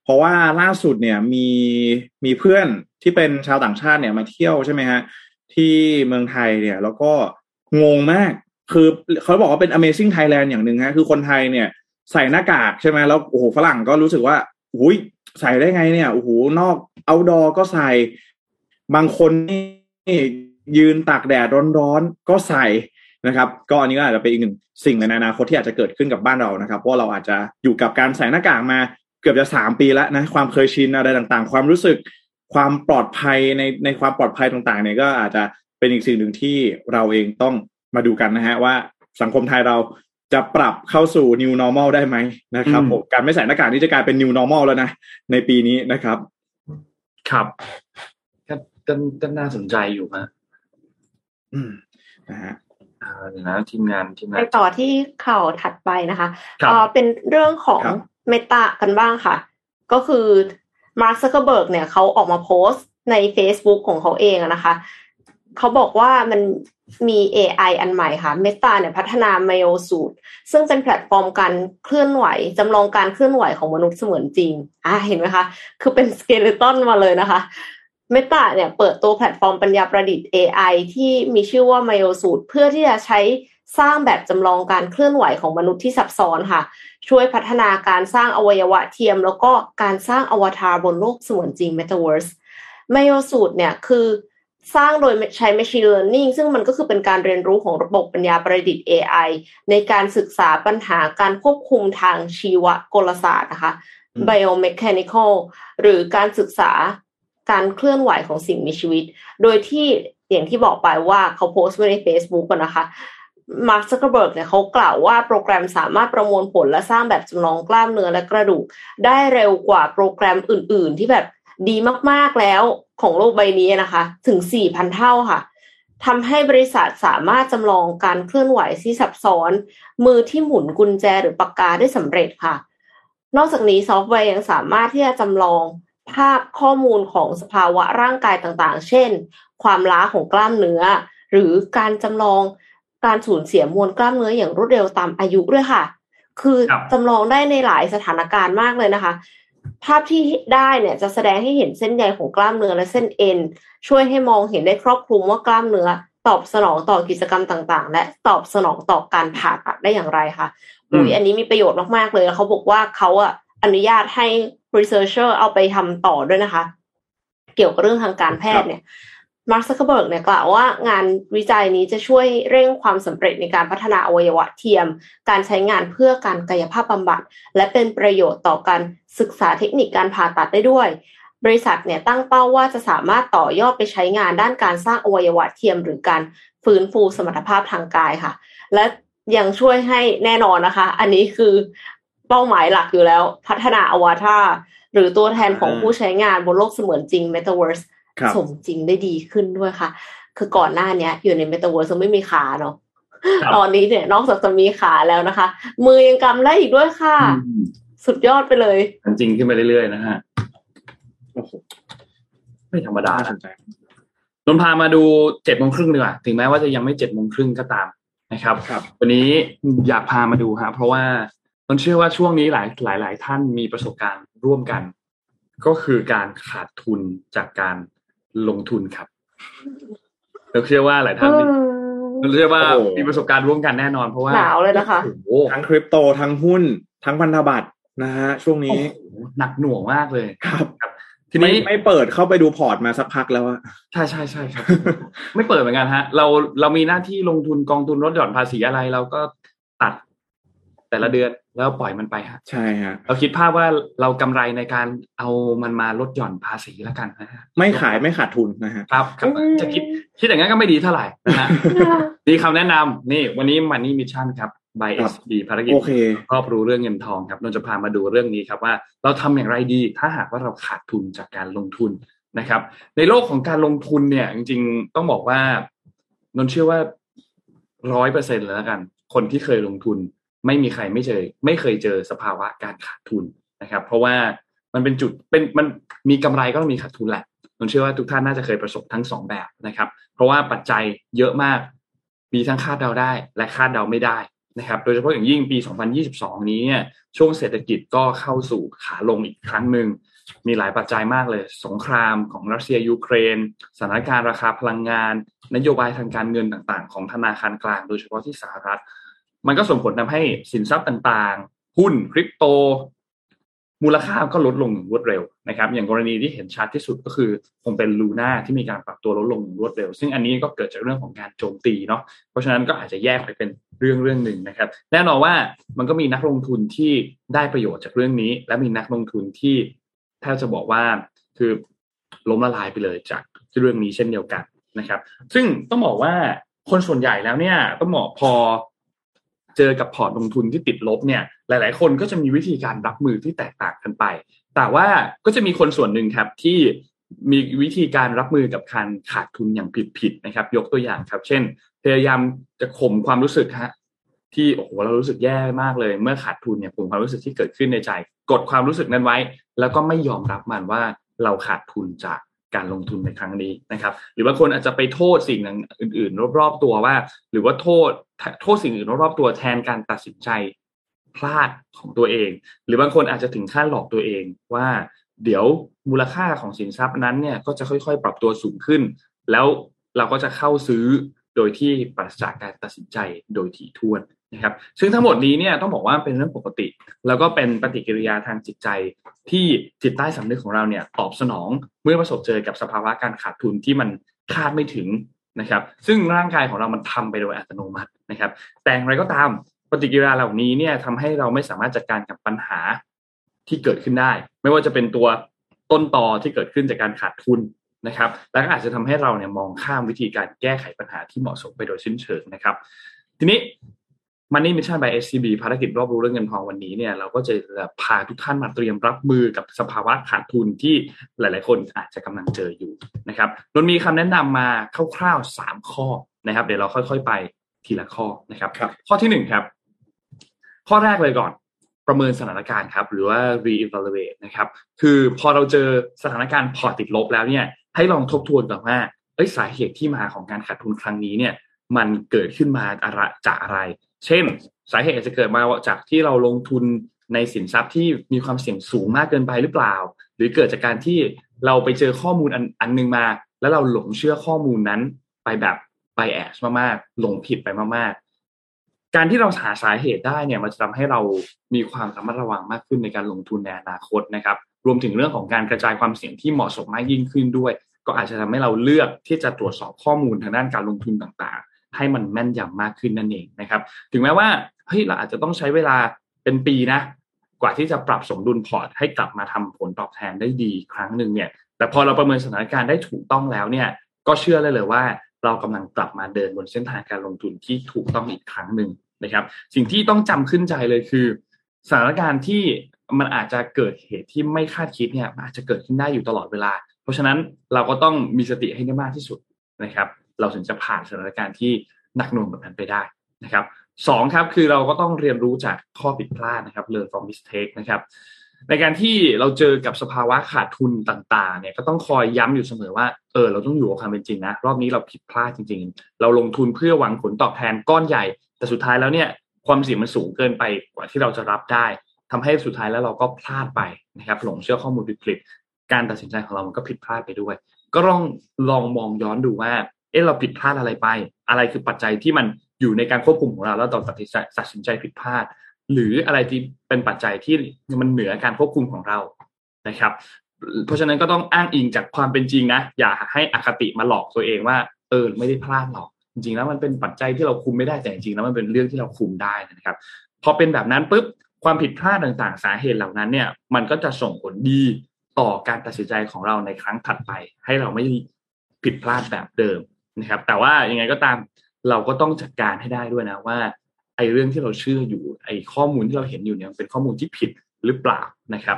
เพราะว่าล่าสุดเนี่ยมีมีเพื่อนที่เป็นชาวต่างชาติเนี่ยมาเที่ยวใช่ไหมฮะที่เมืองไทยเนี่ยแล้วก็งงมากคือเขาบอกว่าเป็น Amazing Thailand อย่างหนึ่งฮะคือคนไทยเนี่ย ใส่หน้ากากใช่ไหมแล้วโอ้โหฝรั่งก็รู้สึกว่าอุ้ยใส่ได้ไงเนี่ยโอ้โหนอกเอาดอก็ใส่ บางคนนี่ยืนตากแดดร้อนๆก็ใส่นะครับ ก็อันนี้ก็อาจจะเป็นอีกหนึ่งสิ่งในอนาคตที่อาจจะเกิดขึ้นกับบ้านเรานะครับเพราะเราอาจจะอยู่กับการใส่หน้ากากมาเกือบจะสามปีแล้วนะความเคยชินอะไรต่างๆ ความรู้สึกความปลอดภัยในในความปลอดภัยต่างๆเนี่ยก็อาจจะเป็นอีกสิ่งหนึ่งที่เราเองต้องมาดูกันนะฮะว่าสังคมไทยเรา จะปรับเข้าสู่ new normal ได้ไหมนะครับอืมผมการไม่ใส่หน้ากากนี่จะกลายเป็น new normal แล้วนะในปีนี้นะครับ ครับก็ก็ก็น่าสนใจอยู่ฮะอืมนะฮะอ่าเดี๋ยวนะทีมงานทีมไปงานต่อที่ข่าวถัดไปนะคะครับเอ่อเป็นเรื่องของครับเมตากันบ้างค่ะ ก็คือมาร์คซักเคอร์เบิร์กเนี่ยเขาออกมาโพสต์ใน Facebook ของเขาเองอะนะคะ เขาบอกว่ามันมี AI อันใหม่ค่ะ Meta เนี่ยพัฒนา m a o s u i t ซึ่งเป็นแพลตฟอร์มการเคลื่อนไหวจำลองการเคลื่อนไหวของมนุษย์เสมือนจริง อ่าเห็นไหมคะ คือเป็น skeleton มาเลยนะคะ Meta เนี่ยเปิดตัวแพลตฟอร์มปัญญาประดิษฐ์ AI ที่มีชื่อว่า m a o s u i t เพื่อที่จะใช้สร้างแบบจำลองการเคลื่อนไหวของมนุษย์ที่ซับซ้อนค่ะ ช่วยพัฒนาการสร้างอวัยวะเทียม แล้วก็การสร้างอวตารบนโลกเสมือนจริง Metaverse MyoSuite เนี่ยคือ สร้างโดยใช้ Machine Learning ซึ่งมันก็คือเป็นการเรียนรู้ของระบบปัญญาประดิษฐ์ AI ในการศึกษาปัญหาการควบคุมทางชีวกลศาสตร์นะคะอืม biomechanical หรือการศึกษาการเคลื่อนไหวของสิ่งมีชีวิต โดยที่อย่างที่บอกไปว่าเขาโพสต์ไว้ใน Facebook กันนะคะมาร์คซักเคอร์เบิร์กเนี่ยเขากล่าวว่าโปรแกรมสามารถประมวลผลและสร้างแบบจำลองกล้ามเนื้อและกระดูก ได้เร็วกว่าโปรแกรมอื่น ๆ ที่แบบดีมาก ๆ แล้ว ของโลกใบนี้นะคะ ถึง 4,000 เท่าค่ะทำให้บริษัทสามารถจำลองการเคลื่อนไหวที่ซับซ้อน มือที่หมุนกุญแจหรือปากกาได้สำเร็จค่ะ นอกจากนี้ซอฟต์แวร์ยังสามารถที่จะจำลองภาพข้อมูลของสภาวะร่างกายต่างๆ เช่น ความล้าของกล้ามเนื้อ หรือการจำลองการสูญเสียมวลกล้ามเนื้ออย่างรวดเร็วตามอายุด้วยค่ะ คือครับจำลองได้ในหลายสถานการณ์มากเลยนะคะ ภาพที่ได้เนี่ยจะแสดงให้เห็นเส้นใยของกล้ามเนื้อและเส้นเอ็น ช่วยให้มองเห็นได้ครอบคลุมว่ากล้ามเนื้อตอบสนองต่อกิจกรรมต่างๆ และตอบสนองต่อการผ่าตัดได้อย่างไรคะอุ้ยอืมอันนี้มีประโยชน์มากๆเลยเขาบอกว่าเขาอะอนุญาตให้ researcher เอาไปทำต่อด้วยนะคะ เกี่ยวกับเรื่องทางการแพทย์เนี่ย มาร์คซักเคอร์เบิร์กเนี่ยกล่าวว่างานวิจัยนี้จะช่วยเร่งความสำเร็จในการพัฒนาอวัยวะเทียม การใช้งานเพื่อการกายภาพบำบัด และเป็นประโยชน์ต่อการศึกษาเทคนิคการผ่าตัดได้ด้วย บริษัทเนี่ยตั้งเป้าว่าจะสามารถต่อยอดไปใช้งานด้านการสร้างอวัยวะเทียม หรือการฟื้นฟูสมรรถภาพทางกายค่ะ และยังช่วยให้แน่นอนนะคะ อันนี้คือเป้าหมายหลักอยู่แล้ว พัฒนาอวตารหรือตัวแทนของผู้ใช้งานบนโลกเสมือนจริง Metaverse ครับ สมจริงได้ดีขึ้นด้วยค่ะ คือก่อนหน้าเนี้ยอยู่ใน Metaverse ไม่มีขาเนาะครับตอนนี้เนี่ยนอกจากจะมีขาแล้วนะคะ มือยังกำได้อีกด้วยค่ะอืมสุดยอดไปเลยมันจริงขึ้นไปเรื่อยๆนะฮะโอ้โหไม่ธรรมดาน่าสนะนใจนนพามาดูเจ็ดโมงครึ่งดีกว่าถึงแม้ว่าจะยังไม่เจ็ดโมงครึ่งก็ตามนะครับครับ วันนี้อยากพามาดูฮะเพราะว่าตนเชื่อว่าช่วงนี้หลายหลายหลายท่านมีประสบการณ์ร่วมกัน ก็คือการขาดทุนจากการ ลงทุนครับเราเชื่อว่าหลายท่านมีเราเชื่อว่าโอ้โหมีประสบการณ์ร่วมกันแน่นอนเพราะว่าหนาวเลยนะคะโอ้โหทั้งคริปโตทั้งหุ้น ทั้งพันธบัตรนะฮะช่วงโอ้นี้โหหนักหน่วงมากเลยครับทีไม่นี้ไม่เปิดเข้าไปดูพอร์ตมาสักพักแล้วอะใช่ใช่ใช่ครับ ไม่เปิดเหมือนกันฮะ เราเรามีหน้าที่ลงทุนกองทุนลดหย่อนภาษีอะไรเราก็ตัดแต่ละเดือน แล้วปล่อยมันไปฮะใช่ฮะเราคิดภาพว่าเรากำไรในการเอามันมาลดหย่อนภาษีแล้วกันนะฮะไม่ขายไม่ขาดทุนนะฮะครับครับอืมจะคิดคิดอย่างนั้นก็ไม่ดีเท่าไหร่นะฮะดีคำแนะนำนี่ วันนี้มันนี่มิชชั่นครับ by ครับ SB ภารกิจโอเครอบรู้เรื่องเงินทองครับนนท์จะพามาดูเรื่องนี้ครับว่าเราทำอย่างไรดี ถ้าหากว่าเราขาดทุนจากการลงทุนนะครับ ในโลกของการลงทุนเนี่ยจริงๆต้องบอกว่านนท์เชื่อว่าร้อยเปอร์เซ็นต์แล้วกัน คนที่เคยลงทุน ไม่มีใครไม่เจอไม่เคยเจอสภาวะการขาดทุนนะครับ เพราะว่ามันเป็นจุดเป็นมันมีกำไรก็ต้องมีขาดทุนแหละนนท์เชื่อว่าทุกท่านน่าจะเคยประสบทั้งสองแบบนะครับ เพราะว่าปัจจัยเยอะมากมีทั้งคาดเดาได้ และคาดเดาไม่ได้นะครับ โดยเฉพาะอย่างยิ่งปี 2022 นี้เนี่ยช่วงเศรษฐกิจก็เข้าสู่ขาลงอีกครั้งหนึ่งมีหลายปัจจัยมากเลย สงครามของรัสเซียยูเครนสถานการณ์ราคาพลังงาน นโยบายทางการเงินต่างๆ ของธนาคารกลาง โดยเฉพาะที่สหรัฐ มันก็ส่งผลทำให้สินทรัพย์ต่างๆ หุ้นคริปโต มูลค่าก็ลดลงรวดเร็วนะครับ อย่างกรณีที่เห็นชัดที่สุดก็คือคงเป็นลูน่าที่มีการปรับตัวลดลงอย่างรวดเร็ว ซึ่งอันนี้ก็เกิดจากเรื่องของการโจมตีเนาะเพราะฉะนั้นก็อาจจะแยกไปเป็นเรื่องเรื่องหนึ่งนะครับ แน่นอนว่ามันก็มีนักลงทุนที่ได้ประโยชน์จากเรื่องนี้ และมีนักลงทุนที่แทบจะบอกว่าคือล้มละลายไปเลยจากเรื่องนี้เช่นเดียวกันนะครับ ซึ่งต้องบอกว่าคนส่วนใหญ่แล้วเนี่ยต้องบอกพอ เจอกับพอร์ตลงทุนที่ติดลบเนี่ยหลาย ๆ คนก็จะมีวิธีการรับมือที่แตกต่างกันไป แต่ว่าก็จะมีคนส่วนหนึ่งครับที่มีวิธีการรับมือกับการขาดทุนอย่างผิดๆนะครับ ยกตัวอย่างครับ เช่น พยายามจะข่มความรู้สึกฮะที่โอ้โหเรารู้สึกแย่มากเลย เมื่อขาดทุนเนี่ยข่มความรู้สึกที่เกิดขึ้นในใจ กดความรู้สึกนั้นไว้ แล้วก็ไม่ยอมรับมันว่าเราขาดทุนจาก การลงทุนในครั้งนี้นะครับ หรือบางคนอาจจะไปโทษสิ่งอื่น ๆ รอบๆตัวว่า หรือว่าโทษโทษสิ่งอื่นรอบๆตัวแทนการตัดสินใจพลาดของตัวเอง หรือบางคนอาจจะถึงขั้นหลอกตัวเองว่า เดี๋ยวมูลค่าของสินทรัพย์นั้นเนี่ยก็จะค่อยๆ ปรับตัวสูงขึ้น แล้วเราก็จะเข้าซื้อโดยที่ปราศจากการตัดสินใจโดยถี่ถ้วน นะครับซึ่งทั้งหมดนี้เนี่ยต้องบอกว่าเป็นเรื่องปกติ แล้วก็เป็นปฏิกิริยาทางจิตใจที่จิตใต้สำนึกของเราเนี่ยตอบสนองเมื่อประสบเจอกับสภาวะการขาดทุนที่มันคาดไม่ถึงนะครับ ซึ่งร่างกายของเรามันทำไปโดยอัตโนมัตินะครับ แต่อะไรก็ตามปฏิกิริยาเหล่านี้เนี่ยทำให้เราไม่สามารถจัดการกับปัญหาที่เกิดขึ้นได้ ไม่ว่าจะเป็นตัวต้นตอที่เกิดขึ้นจากการขาดทุนนะครับ แล้วก็อาจจะทำให้เราเนี่ยมองข้ามวิธีการแก้ไขปัญหาที่เหมาะสมไปโดยสิ้นเชิงนะครับ ทีนี้ Money Mission by SCB ภารกิจรอบรู้เรื่องเงินทองวันนี้เนี่ยเราก็จะพาทุกท่านมาเตรียมรับมือกับสภาวะขาดทุนที่หลาย ๆ คนอาจจะกำลังเจออยู่นะครับนนมีคำแนะนำมาคร่าวๆสามข้อนะครับ เดี๋ยวเราค่อย ๆ ไปทีละข้อนะครับรบข้อที่หนึ่งครับ ข้อแรกเลยก่อนประเมินสถานการณ์ครับ หรือว่า re-evaluate นะครับ คือพอเราเจอสถานการณ์พอติดลบแล้วเนี่ย ให้ลองทบทวนก่อนว่าเอ้ยสาเหตุที่มาของการขาดทุนครั้งนี้เนี่ย มันเกิดขึ้นมาอะไรจากอะไร เช่น สาเหตุอาจจะเกิดมาจากที่เราลงทุนในสินทรัพย์ที่มีความเสี่ยงสูงมากเกินไปหรือเปล่า หรือเกิดจากการที่เราไปเจอข้อมูลอันอันนึงมา แล้วเราหลงเชื่อข้อมูลนั้นไปแบบไปแอบมากๆหลงผิดไปมากๆ การที่เราหาสาเหตุได้เนี่ยมันจะทำให้เรามีความระมัดระวังมากขึ้นในการลงทุนในอนาคตนะครับ รวมถึงเรื่องของการกระจายความเสี่ยงที่เหมาะสมมากยิ่งขึ้นด้วย ก็อาจจะทำให้เราเลือกที่จะตรวจสอบข้อมูลทางด้านการลงทุนต่าง ให้มันแม่นยำมากขึ้นนั่นเองนะครับ ถึงแม้ว่าเฮ้ยเราอาจจะต้องใช้เวลาเป็นปีนะ กว่าที่จะปรับสมดุลพอร์ตให้กลับมาทำผลตอบแทนได้ดีครั้งหนึ่งเนี่ย แต่พอเราประเมินสถานการณ์ได้ถูกต้องแล้วเนี่ย ก็เชื่อเลยเลยว่า เรากำลังกลับมาเดินบนเส้นทางการลงทุนที่ถูกต้องอีกครั้งหนึ่งนะครับ สิ่งที่ต้องจำขึ้นใจเลยคือ สถานการณ์ที่มันอาจจะเกิดเหตุที่ไม่คาดคิดเนี่ยอาจจะเกิดขึ้นได้อยู่ตลอดเวลา เพราะฉะนั้นเราก็ต้องมีสติให้ได้มากที่สุดนะครับ เราถึงจะผ่านสถานการณ์ที่หนักหน่วงแบบนั้นไปได้นะครับสองครับคือเราก็ต้องเรียนรู้จากข้อผิดพลาดนะครับ learn from mistake นะครับ ในการที่เราเจอกับสภาวะขาดทุนต่างๆ เนี่ยก็ต้องคอยย้ำอยู่เสมอว่าเออเราต้องอยู่กับความเป็นจริงนะรอบนี้เราผิดพลาดจริง ๆ เราลงทุนเพื่อหวังผลตอบแทนก้อนใหญ่ แต่สุดท้ายแล้วเนี่ยความเสี่ยงมันสูงเกินไปกว่าที่เราจะรับได้ทำให้สุดท้ายแล้วเราก็พลาดไปนะครับหลงเชื่อข้อมูลผิดๆการตัดสินใจของเรามันก็ผิดพลาดไปด้วย ก็ลองลองมองย้อนดูว่า เอ๊ะเราผิดพลาดอะไรไป อะไรคือปัจจัยที่มันอยู่ในการควบคุมของเรา แล้วเราตัดสินใจตัดสินใจผิดพลาด หรืออะไรที่เป็นปัจจัยที่มันเหนือการควบคุมของเรานะครับ เพราะฉะนั้นก็ต้องอ้างอิงจากความเป็นจริงนะ อย่าให้อคติมาหลอกตัวเองว่า เออไม่ได้พลาดหรอก จริงๆแล้วมันเป็นปัจจัยที่เราคุมไม่ได้แต่จริงๆแล้วมันเป็นเรื่องที่เราคุมได้นะครับ พอเป็นแบบนั้นปุ๊บความผิดพลาดต่างๆ สาเหตุเหล่านั้นเนี่ย มันก็จะส่งผลดีต่อการตัดสินใจของเราในครั้งถัดไป ให้เราไม่ผิดพลาดแบบเดิม นะครับ แต่ว่ายังไงก็ตามเราก็ต้องจัดการให้ได้ด้วยนะว่าไอ้เรื่องที่เราเชื่ออยู่ไอ้ข้อมูลที่เราเห็นอยู่เนี่ยเป็นข้อมูลที่ผิดหรือเปล่านะครับ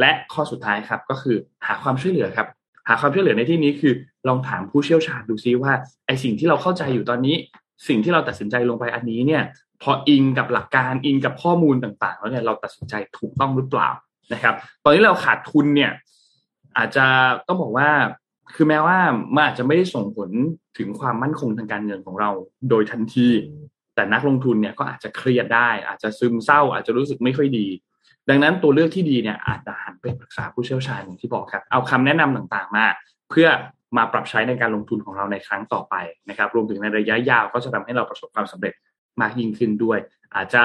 และข้อสุดท้ายครับก็คือหาความช่วยเหลือครับ หาความช่วยเหลือในที่นี้คือ ลองถามผู้เชี่ยวชาญดูซิว่าไอ้สิ่งที่เราเข้าใจอยู่ตอนนี้ สิ่งที่เราตัดสินใจลงไปอันนี้เนี่ยพออิงกับหลักการอิงกับข้อมูลต่างๆ แล้วเนี่ยเราตัดสินใจถูกต้องหรือเปล่านะครับ ตอนนี้เราขาดทุนเนี่ยอาจจะต้องบอกว่า คือแม้ว่ามันอาจจะไม่ได้ส่งผลถึงความมั่นคงทางการเงินของเราโดยทันที แต่นักลงทุนเนี่ยก็อาจจะเครียดได้ อาจจะซึมเศร้า อาจจะรู้สึกไม่ค่อยดี ดังนั้นตัวเลือกที่ดีเนี่ยอาจจะหันไปปรึกษาผู้เชี่ยวชาญอย่างที่บอกครับ เอาคำแนะนำต่างๆมา เพื่อมาปรับใช้ในการลงทุนของเราในครั้งต่อไปนะครับ รวมถึงในระยะยาวก็จะทำให้เราประสบความสำเร็จมากยิ่งขึ้นด้วย อาจจะ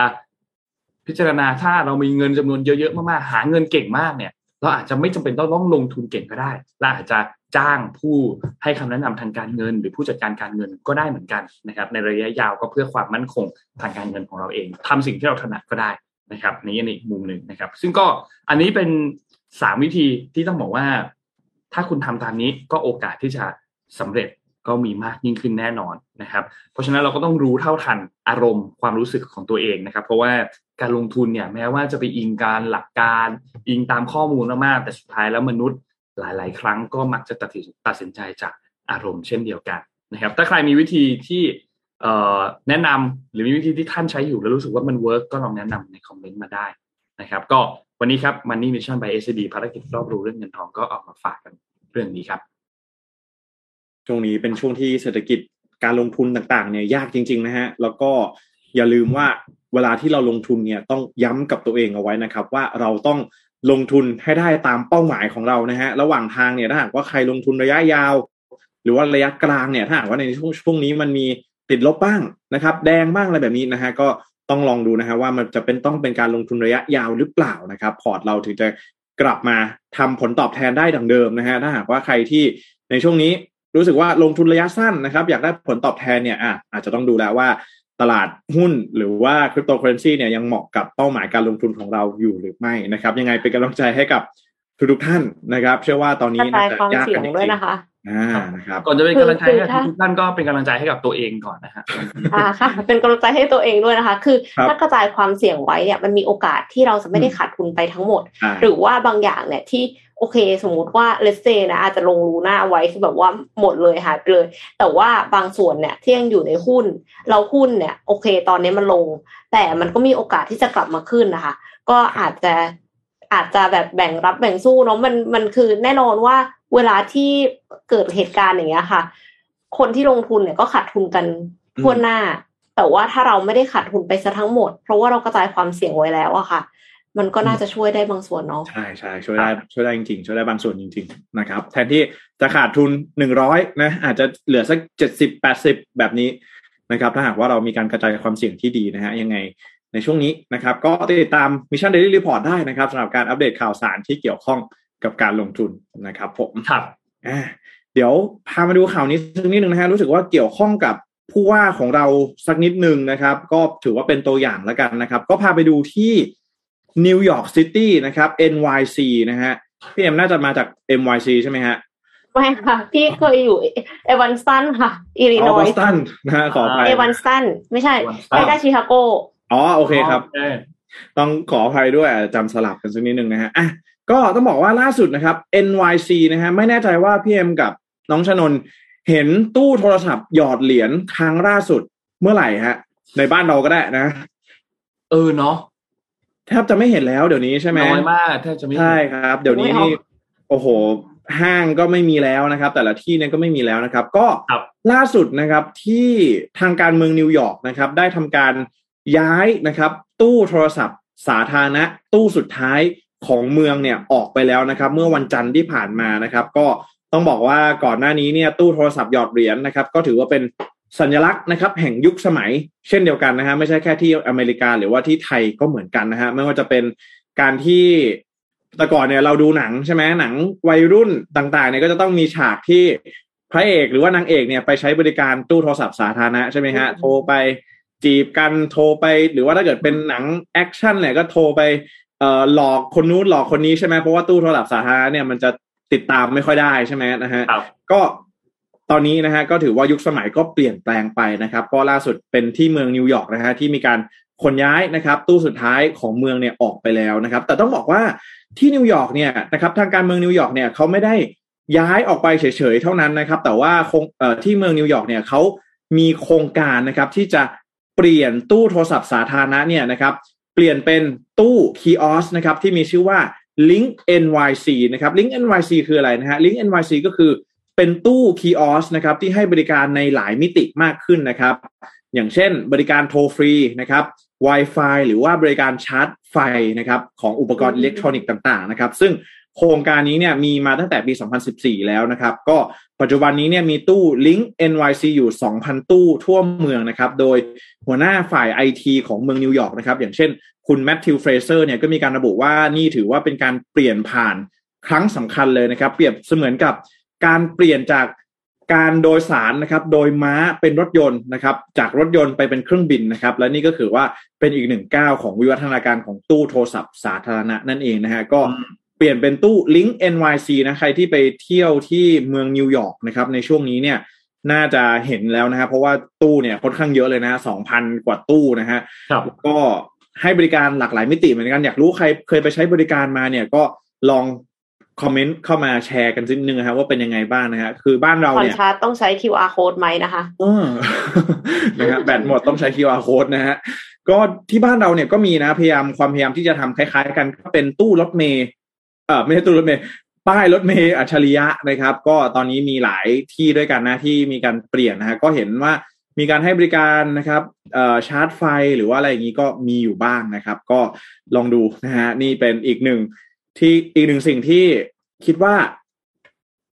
พิจารณาถ้าเรามีเงินจำนวนเยอะๆมากๆหาเงินเก่งมากเนี่ย เราอาจจะไม่จำเป็นต้องต้องลงทุนเก่งก็ได้เราอาจจะจ้างผู้ให้คำแนะนำทางการเงิน หรือผู้จัดการการเงินก็ได้เหมือนกันนะครับ ในระยะยาวก็เพื่อความมั่นคงทางการเงินของเราเองทำสิ่งที่เราถนัดก็ได้นะครับนี้ในมุมหนึ่งนะครับ ซึ่งก็อันนี้เป็นสามวิธีที่ต้องบอกว่า ถ้าคุณทำตามนี้ก็โอกาสที่จะสำเร็จ ก็มีมากยิ่งขึ้นแน่นอนนะครับ เพราะฉะนั้นเราก็ต้องรู้เท่าทันอารมณ์ความรู้สึกของตัวเองนะครับ เพราะว่าการลงทุนเนี่ยแม้ว่าจะไปอิงการหลักการอิงตามข้อมูลมากๆแต่สุดท้ายแล้วมนุษย์หลาย ๆ ครั้งก็มักจะตัดสินตัดสินใจจากอารมณ์เช่นเดียวกันนะครับ ถ้าใครมีวิธีที่แนะนำหรือมีวิธีที่ท่านใช้อยู่แล้วรู้สึกว่ามัน work ก็ลองแนะนำใน comment มาได้นะครับ ก็วันนี้ครับ Money Mission by SCB ภารกิจรอบรู้เรื่องเงินทองก็ออกมาฝากกันเรื่องนี้ครับ ช่วงนี้เป็นช่วงที่เศรษฐกิจการลงทุนต่างๆเนี่ยยากจริง ๆ นะฮะ แล้วก็อย่าลืมว่าเวลาที่เราลงทุนเนี่ยต้องย้ำกับตัวเองเอาไว้นะครับ ว่าเราต้องลงทุนให้ได้ตามเป้าหมายของเรานะฮะระหว่างทางเนี่ยถ้าหากว่าใครลงทุนระยะยาว หรือว่าระยะกลางเนี่ยถ้าหากว่าในช่วงช่วงนี้มันมีติดลบบ้างนะครับ แดงบ้างอะไรแบบนี้นะฮะก็ต้องลองดูนะฮะว่ามันจะเป็นต้องเป็นการลงทุนระยะยาวหรือเปล่านะครับ พอร์ตเราถึงจะกลับมาทำผลตอบแทนได้ดังเดิมนะฮะถ้าหากว่าใครที่ในช่วงนี้ รู้สึกว่าลงทุนระยะสั้นนะครับ อยากได้ผลตอบแทนเนี่ยอะอาจจะต้องดูแล้วว่าตลาดหุ้นหรือว่าคริปโตเคอเรนซีเนี่ยยังเหมาะกับเป้าหมายการลงทุนของเราอยู่หรือไม่นะครับ ยังไงเป็นกำลังใจให้กับทุกๆท่านนะครับ เชื่อว่าตอนนี้กระจายความเสี่ยงด้วยนะคะอ่านะครับก่อนจะเป็นกำลังใจให้คือถ้าทุกท่านก็เป็นกำลังใจให้กับตัวเองก่อนนะฮะอ่าค่ะ เป็นกำลังใจให้ตัวเองด้วยนะคะ คือครับถ้ากระจายความเสี่ยงไว้เนี่ยมันมีโอกาสที่เราจะไม่ได้ขาดทุนไปทั้งหมดอ่าหรือว่าบางอย่างเนี่ยที่ โอเค สมมุติว่าเลสเซนะอาจจะลงรูหน้าไว้คือแบบว่าหมดเลยหายไปเลย แต่ว่าบางส่วนเนี่ยที่ยังอยู่ในหุ้น เราหุ้นเนี่ยโอเค ตอนนี้มันลง แต่มันก็มีโอกาสที่จะกลับมาขึ้นนะคะ ก็อาจจะอาจจะแบบแบ่งรับแบ่งสู้เนาะมันมันคือแน่นอนว่าเวลาที่เกิดเหตุการณ์อย่างเงี้ยค่ะ คนที่ลงทุนเนี่ยก็ขาดทุนกันทั่วหน้า แต่ว่าถ้าเราไม่ได้ขาดทุนไปซะทั้งหมด เพราะว่าเรากระจายความเสี่ยงไว้แล้วอะค่ะ มันก็น่าจะช่วยได้บางส่วนเนาะใช่ใช่ช่วยได้ช่วยได้จริงๆช่วยได้บางส่วนจริง ๆ นะครับ แทนที่จะขาดทุนหนึ่งร้อยนะอาจจะเหลือสักเจ็ดสิบแปดสิบแบบนี้นะครับ ถ้าหากว่าเรามีการกระจายความเสี่ยงที่ดีนะฮะยังไงในช่วงนี้นะครับ ก็ติดตาม Mission Daily Report ได้นะครับสำหรับการอัปเดตข่าวสารที่เกี่ยวข้องกับการลงทุนนะครับ ผมครับอ่าเดี๋ยวพามาดูข่าวนี้สักนิดหนึ่งนะฮะรู้สึกว่าเกี่ยวข้องกับผู้ว่าของเราสักนิดหนึ่งนะครับ ก็ถือว่าเป็นตัวอย่างแล้วกันนะครับ ก็พาไปดูที่ นิวยอร์กซิตี้นะครับ NYC นะฮะพี่เอ็มน่าจะมาจาก NYC ใช่ไหมฮะไม่ค่ะ พี่เคยอยู่เอวานสตันค่ะอิลลิอ๋อนอบอยสตันนะฮะขออภัยเอวานสตันไม่ใช่ Evanston ใกล้ๆชิคาโกอ๋อโอเคครับโอเคต้องขออภัยด้วยจำสลับกันสักนิดหนึ่งนะฮะอะก็ต้องบอกว่าล่าสุดนะครับ NYC นะฮะไม่แน่ใจว่าพี่เอ็มกับน้องชนนเห็นตู้โทรศัพท์หยอดเหรียญครั้งล่าสุดเมื่อไหร่ฮะ ในบ้านเราก็ได้นะ เออเนาะ แทบจะไม่เห็นแล้วเดี๋ยวนี้ใช่ไหมน้อยมากแทบจะไม่ใช่ครับ เดี๋ยวนี้นี่โอ้โห ห้างก็ไม่มีแล้วนะครับ แต่ละที่เนี่ยก็ไม่มีแล้วนะครับ ก็ครับล่าสุดนะครับที่ทางการเมืองนิวยอร์กนะครับ ได้ทำการย้ายนะครับ ตู้โทรศัพท์ สาธารณะ ตู้สุดท้ายของเมืองเนี่ยออกไปแล้วนะครับ เมื่อวันจันทร์ที่ผ่านมานะครับ ก็ต้องบอกว่าก่อนหน้านี้เนี่ยตู้โทรศัพท์หยอดเหรียญนะครับ ก็ถือว่าเป็น สัญลักษณ์นะครับแห่งยุคสมัยเช่นเดียวกันนะฮะไม่ใช่แค่ที่อเมริกาหรือว่าที่ไทยก็เหมือนกันนะฮะไม่ว่าจะเป็นการที่แต่ก่อนเนี่ยเราดูหนังใช่ไหมหนังวัยรุ่นต่างๆเนี่ยก็จะต้องมีฉากที่พระเอกหรือว่านางเอกเนี่ยไปใช้บริการตู้โทรศัพท์สาธารณะใช่ไหมฮะโทรไปจีบกันโทรไปหรือว่าถ้าเกิดเป็นหนังแอคชั่นเนี่ยก็โทรไปเอ่อหลอกคนนู้นหลอกคนนี้ใช่ไหมเพราะว่าตู้โทรศัพท์สาธารณะเนี่ยมันจะติดตามไม่ค่อยได้ใช่ไหมนะฮะครับก็ ตอนนี้นะฮะก็ถือว่ายุคสมัยก็เปลี่ยนแปลงไปนะครับก็ล่าสุดเป็นที่เมืองนิวยอร์กนะฮะที่มีการขนย้ายนะครับตู้สุดท้ายของเมืองเนี่ยออกไปแล้วนะครับ แต่ต้องบอกว่าที่นิวยอร์กเนี่ยนะครับทางการเมืองนิวยอร์กเนี่ยเขาไม่ได้ย้ายออกไปเฉยๆเท่านั้นนะครับ แต่ว่าคงที่เมืองนิวยอร์กเนี่ยเขามีโครงการนะครับที่จะเปลี่ยนตู้โทรศัพท์สาธารณะเนี่ยนะครับเปลี่ยนเป็นตู้ kiosk นะครับที่มีชื่อว่า Link NYC นะครับ Link NYC คืออะไรนะฮะ Link NYC ก็คือ เป็นตู้ kiosk นะครับที่ให้บริการในหลายมิติมากขึ้นนะครับ อย่างเช่น บริการโทรฟรีนะครับ Wi-Fi หรือว่าบริการชาร์จไฟนะครับของอุปกรณ์อิเล็กทรอนิกส์ต่างๆนะครับ ซึ่งโครงการนี้เนี่ยมีมาตั้งแต่ปี 2014 แล้วนะครับ ก็ปัจจุบันนี้เนี่ยมีตู้ Link NYC อยู่ 2,000 ตู้ทั่วเมืองนะครับ โดยหัวหน้าฝ่าย IT ของเมืองนิวยอร์กนะครับ อย่างเช่น คุณแมทธิวเฟรเซอร์เนี่ยก็มีการระบุว่านี่ถือว่าเป็นการเปลี่ยนผ่านครั้งสำคัญเลยนะครับ เปรียบเสมือนกับ การเปลี่ยนจากการโดยสารนะครับ โดยม้าเป็นรถยนต์นะครับ จากรถยนต์ไปเป็นเครื่องบินนะครับ และนี่ก็คือว่าเป็นอีกหนึ่งก้าวของวิวัฒนาการของตู้โทรศัพท์สาธารณะนั่นเองนะฮะก็เปลี่ยนเป็นตู้ Link NYC นะใครที่ไปเที่ยวที่เมืองนิวยอร์กนะครับในช่วงนี้เนี่ยน่าจะเห็นแล้วนะฮะเพราะว่าตู้เนี่ยค่อนข้างเยอะเลยนะสองพันกว่าตู้นะฮะครับแล้วก็ให้บริการหลากหลายมิติเหมือนกันอยากรู้ใครเคยไปใช้บริการมาเนี่ยก็ลอง คอมเมนต์เข้ามาแชร์กันนิดนึงนะครับว่าเป็นยังไงบ้างนะฮะคือบ้านเราคอนเนี่ยชาร์ตต้องใช้ QR code ไหมนะคะเออนะครับแบตหมดต้องใช้ QR code นะฮะก็ที่บ้านเราเนี่ยก็มีนะพยายามความพยายามที่จะทำคล้ายๆ กันก็เป็นตู้รถเมย์เออไม่ใช่ตู้รถเมย์ป้ายรถเมย์อัจฉริยะนะครับ ก็ตอนนี้มีหลายที่ด้วยกันนะที่มีการเปลี่ยนนะฮะก็เห็นว่ามีการให้บริการนะครับเอ่อชาร์จไฟหรือว่าอะไรอย่างนี้ก็มีอยู่บ้างนะครับ ก็ลองดูนะฮะนี่เป็นอีกหนึ่ง ที่อีกหนึ่งสิ่งที่คิดว่า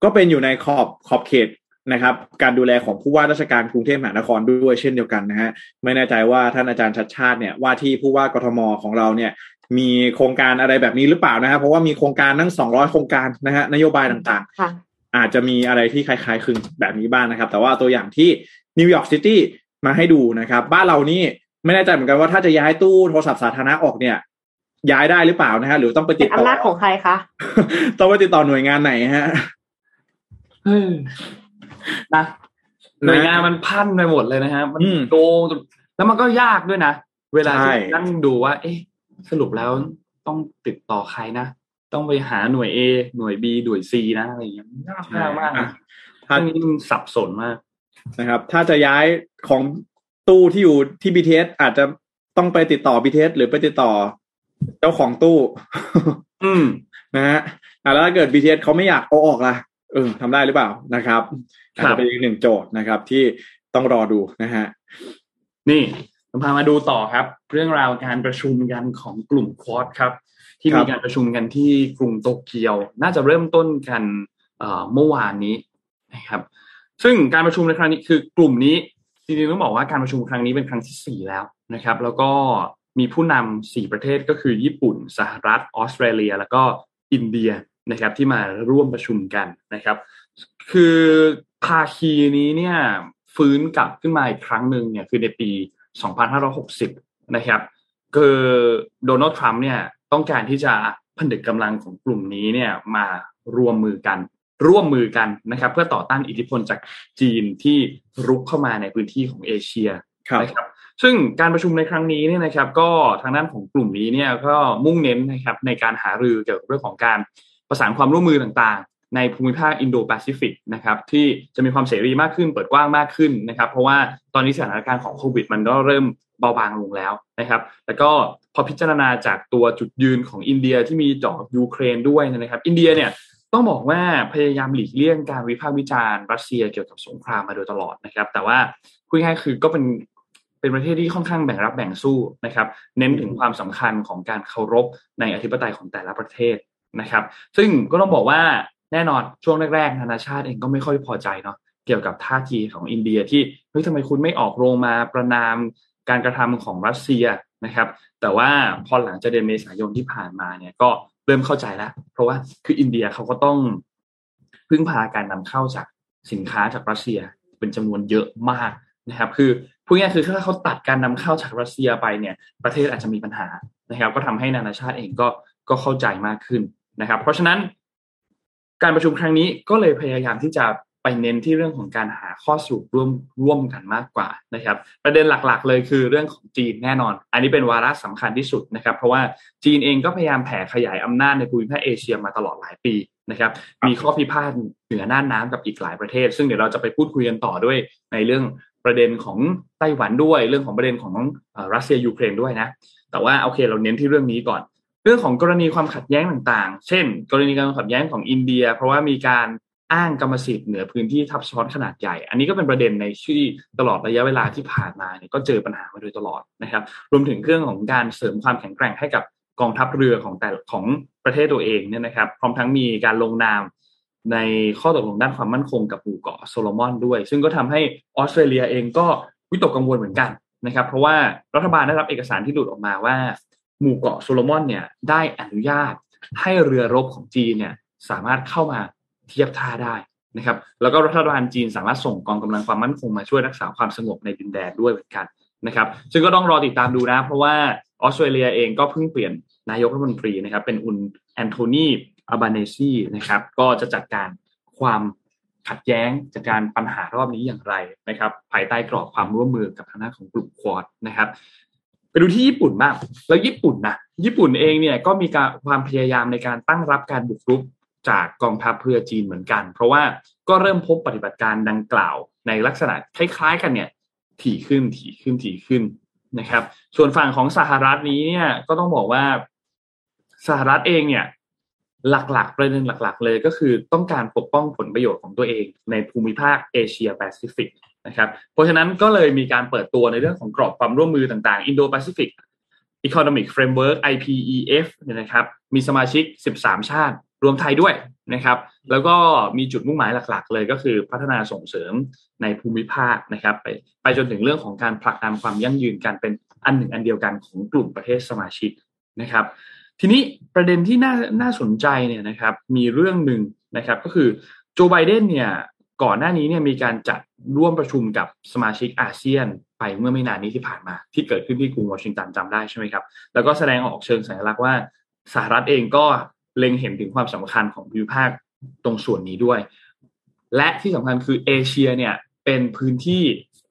ก็เป็นอยู่ในขอบขอบเขตนะครับ การดูแลของผู้ว่าราชการกรุงเทพมหานครด้วยเช่นเดียวกันนะฮะไม่แน่ใจว่าท่านอาจารย์ชัชชาติเนี่ยว่าที่ผู้ว่ากทมของเราเนี่ย มีโครงการอะไรแบบนี้หรือเปล่านะฮะเพราะว่ามีโครงการทั้งสองร้อยโครงการนะฮะนโยบายต่างค่ะๆอาจจะมีอะไรที่คล้ายๆคลึงแบบนี้บ้างนะครับ แต่ว่าตัวอย่างที่นิวยอร์กซิตี้มาให้ดูนะครับ บ้านเรานี่ไม่แน่ใจเหมือนกันว่าถ้าจะย้ายตู้โทรศัพท์สาธารณะออกเนี่ย ย้ายได้หรือเปล่านะฮะ หรือต้องไปเป็ตินดต่ออำนาจของใครคะ ต้องไปติดต่อหน่วยงานไหนฮะเออนะหน่วยงานมันพันไปหมดเลยนะฮะมันอืมโกงจนแล้วมันก็ยากด้วยนะ เวลาใช่ที่นั่งดูว่า เอ๊ะ สรุปแล้วต้องติดต่อใครนะ ต้องไปหาหน่วย A หน่วย B หน่วย C นะอะไรอย่างเงี้ยยากมากมากอะนะถ้าเรื่องนี้มันสับสนมากนะครับ ถ้าจะย้ายของตู้ที่อยู่ที่ BTS อาจจะต้องไปติดต่อ BTS หรือไปติดต่อ เจ้าของตู้ อืมนะฮะอะแล้วถ้าเกิด BTS เขาไม่อยากเอาออกล่ะเออทำได้หรือเปล่านะครับครัอาจบจะเป็นอีกหนึ่งโจทย์นะครับ ที่ต้องรอดูนะฮะนี่ผมพามาดูต่อครับ เรื่องราวการประชุมกันของกลุ่มควอดครับ ที่ครับมีการประชุมกันที่กรุงโตเกียว น่าจะเริ่มต้นกันเอ่อเมื่อวานนี้นะครับ ซึ่งการประชุมในครั้งนี้คือกลุ่มนี้จริงๆต้องบอกว่าการประชุมครั้งนี้เป็นครั้งที่สี่แล้วนะครับ แล้วก็ มีผู้นำสี่ประเทศก็คือญี่ปุ่น สหรัฐออสเตรเลีย แล้วก็อินเดียนะครับที่มาร่วมประชุมกันนะครับ คือภาคีนี้เนี่ยฟื้นกลับขึ้นมาอีกครั้งหนึ่งเนี่ยคือในปี 2560 นะครับคือโดนัลด์ทรัมป์เนี่ยต้องการที่จะผนึกกำลังของกลุ่มนี้เนี่ยมารวมมือกัน ร่วมมือกันนะครับ เพื่อต่อต้านอิทธิพลจากจีนที่รุกเข้ามาในพื้นที่ของเอเชียนะครับ ซึ่งการประชุมในครั้งนี้เนี่ยนะครับ ก็ทางด้านของกลุ่มนี้เนี่ยก็มุ่งเน้นนะครับในการหารือเกี่ยวกับเรื่องของการประสานความร่วมมือต่างๆ ในภูมิภาคอินโดแปซิฟิกนะครับที่จะมีความเสรีมากขึ้นเปิดกว้างมากขึ้นนะครับ เพราะว่าตอนนี้สถานการณ์ของโควิด มันก็เริ่มเบาบางลงแล้วนะครับ แล้วก็พอพิจารณาจากตัวจุดยืนของอินเดียที่มีต่อยูเครนด้วยนะครับ อินเดียเนี่ยต้องบอกว่าพยายามหลีกเลี่ยงการวิพากษ์วิจารณ์รัสเซียเกี่ยวกับสงครามมาโดยตลอดนะครับ แต่ว่าพูดง่ายคือก็เป็น เป็นประเทศที่ค่อนข้างแบ่งรับแบ่งสู้นะครับ เน้นถึงความสำคัญของการเคารพในอธิปไตยของแต่ละประเทศนะครับ ซึ่งก็ต้องบอกว่าแน่นอนช่วงแรกๆนานาชาติเองก็ไม่ค่อยพอใจเนาะเกี่ยวกับท่าทีของอินเดียที่เฮ้ยทำไมคุณไม่ออกโรงมาประนามการกระทำของรัสเซียนะครับ แต่ว่าพอหลังจากเดือนเมษายนที่ผ่านมาเนี่ยก็เริ่มเข้าใจแล้ว เพราะว่าคืออินเดียเขาก็ต้องพึ่งพาการนำเข้าจากสินค้าจากรัสเซียเป็นจำนวนเยอะมากนะครับ คือ พูดง่ายคือถ้าเขาตัดการนำเข้าจากรัสเซียไปเนี่ย ประเทศอาจจะมีปัญหานะครับ ก็ทำให้นานาชาติเองก็ก็เข้าใจมากขึ้นนะครับ เพราะฉะนั้นการประชุมครั้งนี้ก็เลยพยายามที่จะไปเน้นที่เรื่องของการหาข้อสรุปร่วมร่วมกันมากกว่านะครับ ประเด็นหลักๆ เลยคือเรื่องของจีนแน่นอน อันนี้เป็นวาระสำคัญที่สุดนะครับ เพราะว่าจีนเองก็พยายามแผ่ขยายอำนาจในภูมิภาคเอเชียมาตลอดหลายปีนะครับ มีข้อพิพาทเหนือน่านน้ำกับอีกหลายประเทศ ซึ่งเดี๋ยวเราจะไปพูดคุยกันต่อด้วยในเรื่อง ประเด็นของไต้หวันด้วย เรื่องของประเด็นของรัสเซียยูเครนด้วยนะ แต่ว่าโอเคเราเน้นที่เรื่องนี้ก่อน เรื่องของกรณีความขัดแย้งต่างๆ เช่น กรณีการขัดแย้งของอินเดีย เพราะว่ามีการอ้างกรรมสิทธิ์เหนือพื้นที่ทับซ้อนขนาดใหญ่ อันนี้ก็เป็นประเด็นในชื่อตลอดระยะเวลาที่ผ่านมาเนี่ยก็เจอปัญหามาโดยตลอดนะครับ รวมถึงเรื่องของการเสริมความแข็งแกร่งให้กับกองทัพเรือของแต่ของประเทศตัวเองเนี่ยนะครับ พร้อมทั้งมีการลงนาม ในข้อตกลงด้านความมั่นคงกับหมู่เกาะโซโลมอนด้วย ซึ่งก็ทำให้ออสเตรเลียเองก็วิตกกังวลเหมือนกันนะครับ เพราะว่ารัฐบาลได้รับเอกสารที่หลุดออกมาว่า หมู่เกาะโซโลมอนเนี่ยได้อนุญาตให้เรือรบของจีนเนี่ยสามารถเข้ามาเทียบท่าได้นะครับ แล้วก็รัฐบาลจีนสามารถส่งกองกำลังความมั่นคงมาช่วยรักษาความสงบในดินแดนด้วยเหมือนกันนะครับ ซึ่งก็ต้องรอติดตามดูนะ เพราะว่าออสเตรเลียเองก็เพิ่งเปลี่ยนนายกรัฐมนตรีนะครับ เป็นอุนแอนโทนี อาบาเนซีนะครับ ก็จะจัดการความขัดแย้งจัดการปัญหารอบนี้อย่างไรนะครับ ภายใต้กรอบความร่วมมือกับทางด้านของกลุ่มควอดนะครับไปดูที่ญี่ปุ่นบ้างแล้วญี่ปุ่นนะญี่ปุ่นเองเนี่ยก็มีการความพยายามในการตั้งรับการบุกรุกจากกองทัพเรือจีนเหมือนกัน เพราะว่าก็เริ่มพบปฏิบัติการดังกล่าวในลักษณะคล้ายๆกันเนี่ยถี่ขึ้นถี่ขึ้นถี่ขึ้นนะครับ ส่วนฝั่งของสหรัฐนี้เนี่ยก็ต้องบอกว่าสหรัฐเองเนี่ย หลักๆ ประเด็นหลัก ๆ เลยก็คือต้องการปกป้องผลประโยชน์ของตัวเองในภูมิภาคเอเชียแปซิฟิกนะครับเพราะฉะนั้นก็เลยมีการเปิดตัวในเรื่องของกรอบความร่วมมือต่างๆ Indo-Pacific Economic Framework IPEF เนี่ยนะครับมีสมาชิก 13 ชาติรวมไทยด้วยนะครับแล้วก็มีจุดมุ่งหมายหลัก ๆ เลยก็คือพัฒนาส่งเสริมในภูมิภาคนะครับไปไปจนถึงเรื่องของการผลักดันความยั่งยืนการเป็นอันหนึ่งอันเดียวกันของกลุ่มประเทศสมาชิกนะครับ ทีนี้ประเด็นที่น่าน่าสนใจเนี่ยนะครับ มีเรื่องหนึ่งนะครับ ก็คือโจไบเดนเนี่ยก่อนหน้านี้เนี่ยมีการจัดร่วมประชุมกับสมาชิกอาเซียนไปเมื่อไม่นานนี้ที่ผ่านมา ที่เกิดขึ้นที่กรุงวอชิงตันจำได้ใช่ไหมครับ แล้วก็แสดงออกเชิงสัญลักษณ์ว่าสหรัฐเองก็เล็งเห็นถึงความสำคัญของภูมิภาคตรงส่วนนี้ด้วย และที่สำคัญคือเอเชียเนี่ยเป็นพื้นที่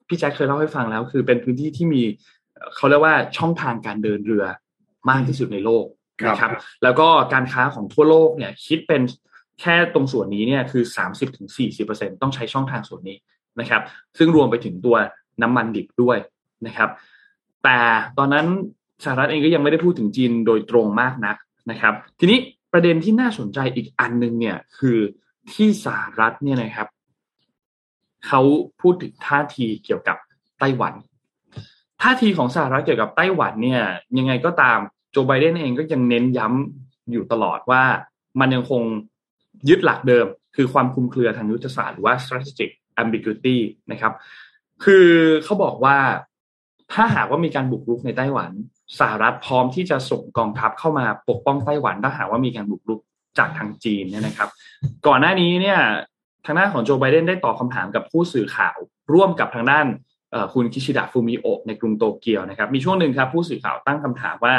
พี่แจ็คเคยเล่าให้ฟังแล้ว คือเป็นพื้นที่ที่มีเขาเรียกว่าช่องทางการเดินเรือมากที่สุดในโลก นะครับ แล้วก็การค้าของทั่วโลกเนี่ยคิดเป็นแค่ตรงส่วนนี้เนี่ยคือ 30-40%ต้องใช้ช่องทางส่วนนี้นะครับ ซึ่งรวมไปถึงตัวน้ำมันดิบด้วยนะครับ แต่ตอนนั้นสหรัฐเองก็ยังไม่ได้พูดถึงจีนโดยตรงมากนักนะครับ ทีนี้ประเด็นที่น่าสนใจอีกอันหนึ่งเนี่ยคือที่สหรัฐเนี่ยนะครับเขาพูดถึงท่าทีเกี่ยวกับไต้หวัน ท่าทีของสหรัฐเกี่ยวกับไต้หวันเนี่ยยังไงก็ตาม ไบเดนเองก็ยังเน้นย้ำอยู่ตลอดว่ามันยังคงยึดหลักเดิม คือความคุมเครือทางยุทธศาสตร์หรือว่า strategic ambiguity นะครับ คือเขาบอกว่าถ้าหากว่ามีการบุกรุกในไต้หวันสหรัฐพร้อมที่จะส่งกองทัพเข้ามาปกป้องไต้หวันถ้าหากว่ามีการบุกรุกจากทางจีนเนี่ยนะครับ ก่อนหน้านี้เนี่ยทางด้านของโจไบเดนได้ตอบคาถามกับผู้สื่อข่าว ร่วมกับทางด้านคุณคิชิดะฟูมิโอะในกรุงโตเกียวนะครับ มีช่วงหนึ่งครับผู้สื่อข่าวตั้งคำถามว่า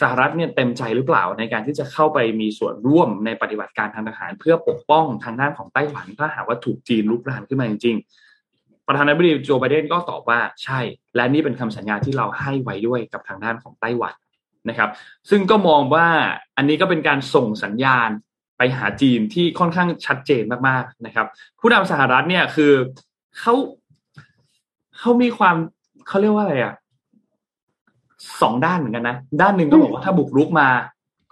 สหรัฐเนี่ยเต็มใจหรือเปล่าในการที่จะเข้าไปมีส่วนร่วมในปฏิบัติการทางทหาร เพื่อปกป้องทางด้านของไต้หวัน ถ้าหากว่าถูกจีนลุกรานขึ้นมาจริงๆ ประธานาธิบดีโจไบเดนก็ตอบว่าใช่ และนี่เป็นคำสัญญาที่เราให้ไว้ด้วยกับทางด้านของไต้หวันนะครับ ซึ่งก็มองว่าอันนี้ก็เป็นการส่งสัญญาณไปหาจีนที่ค่อนข้างชัดเจนมากๆนะครับ ผู้นำสหรัฐเนี่ยคือเขาเขามีความเขาเรียกว่าอะไรอะ สองด้านเหมือนกันนะ ด้านหนึ่งก็บอกว่าถ้าบุกรุกมา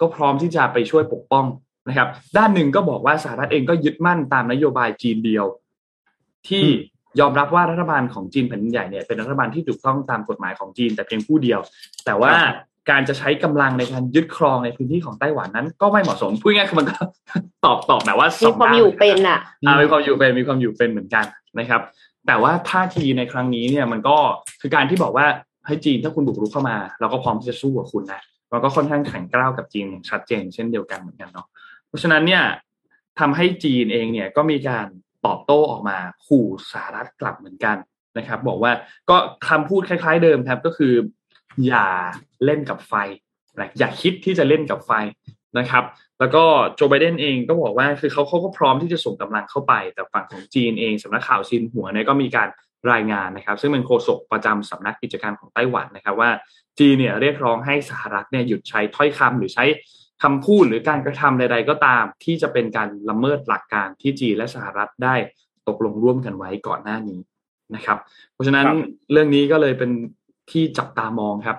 ก็พร้อมที่จะไปช่วยปกป้องนะครับ ด้านหนึ่งก็บอกว่าสหรัฐเองก็ยึดมั่นตามนโยบายจีนเดียว ที่ยอมรับว่ารัฐบาลของจีนแผ่นดินใหญ่เนี่ยเป็นรัฐบาลที่ถูกต้องตามกฎหมายของจีนแต่เพียงผู้เดียว แต่ว่าการจะใช้กำลังในการยึดครองในพื้นที่ของไต้หวันนั้น ก็ไม่เหมาะสมพูดง่ายคือมันก็ตอบตอบแบบว่ามีความอยู่เป็นอะมีความอยู่เป็นมีความอยู่เป็นเหมือนกันนะครับ แต่ว่าท่าทีในครั้งนี้เนี่ยมันก็คือการที่บอกว่า ให้จีนถ้าคุณบุกรุกเข้ามา เราก็พร้อมที่จะสู้กับคุณนะเราก็ค่อนข้างแข็งกร้าวกับจีนอย่างชัดเจน เช่นเดียวกันเหมือนกันเนาะเพราะฉะนั้นเนี่ยทำให้จีนเองเนี่ยก็มีการตอบโต้ออกมาขู่สหรัฐกลับเหมือนกันนะครับ บอกว่าก็คำพูดคล้าย ๆ เดิมครับก็คือ อย่าเล่นกับไฟนะอย่าคิดที่จะเล่นกับไฟนะครับ แล้วก็โจไบเดนเองก็บอกว่าคือเขาเขาก็พร้อมที่จะส่งกำลังเข้าไป แต่ฝั่งของจีนเองสำนักข่าวซินหัวเนี่ยก็มีการ รายงานนะครับ ซึ่งเป็นโฆษกประจำสำนักกิจการของไต้หวันนะครับ ว่าจีเนี่ยเรียกร้องให้สหรัฐเนี่ยหยุดใช้ถ้อยคำหรือใช้คำพูดหรือการกระทำใด ๆ ก็ตาม ที่จะเป็นการละเมิดหลักการที่จีนและสหรัฐได้ตกลงร่วมกันไว้ก่อนหน้านี้นะครับ เพราะฉะนั้นเรื่องนี้ก็เลยเป็นที่จับตามองครับ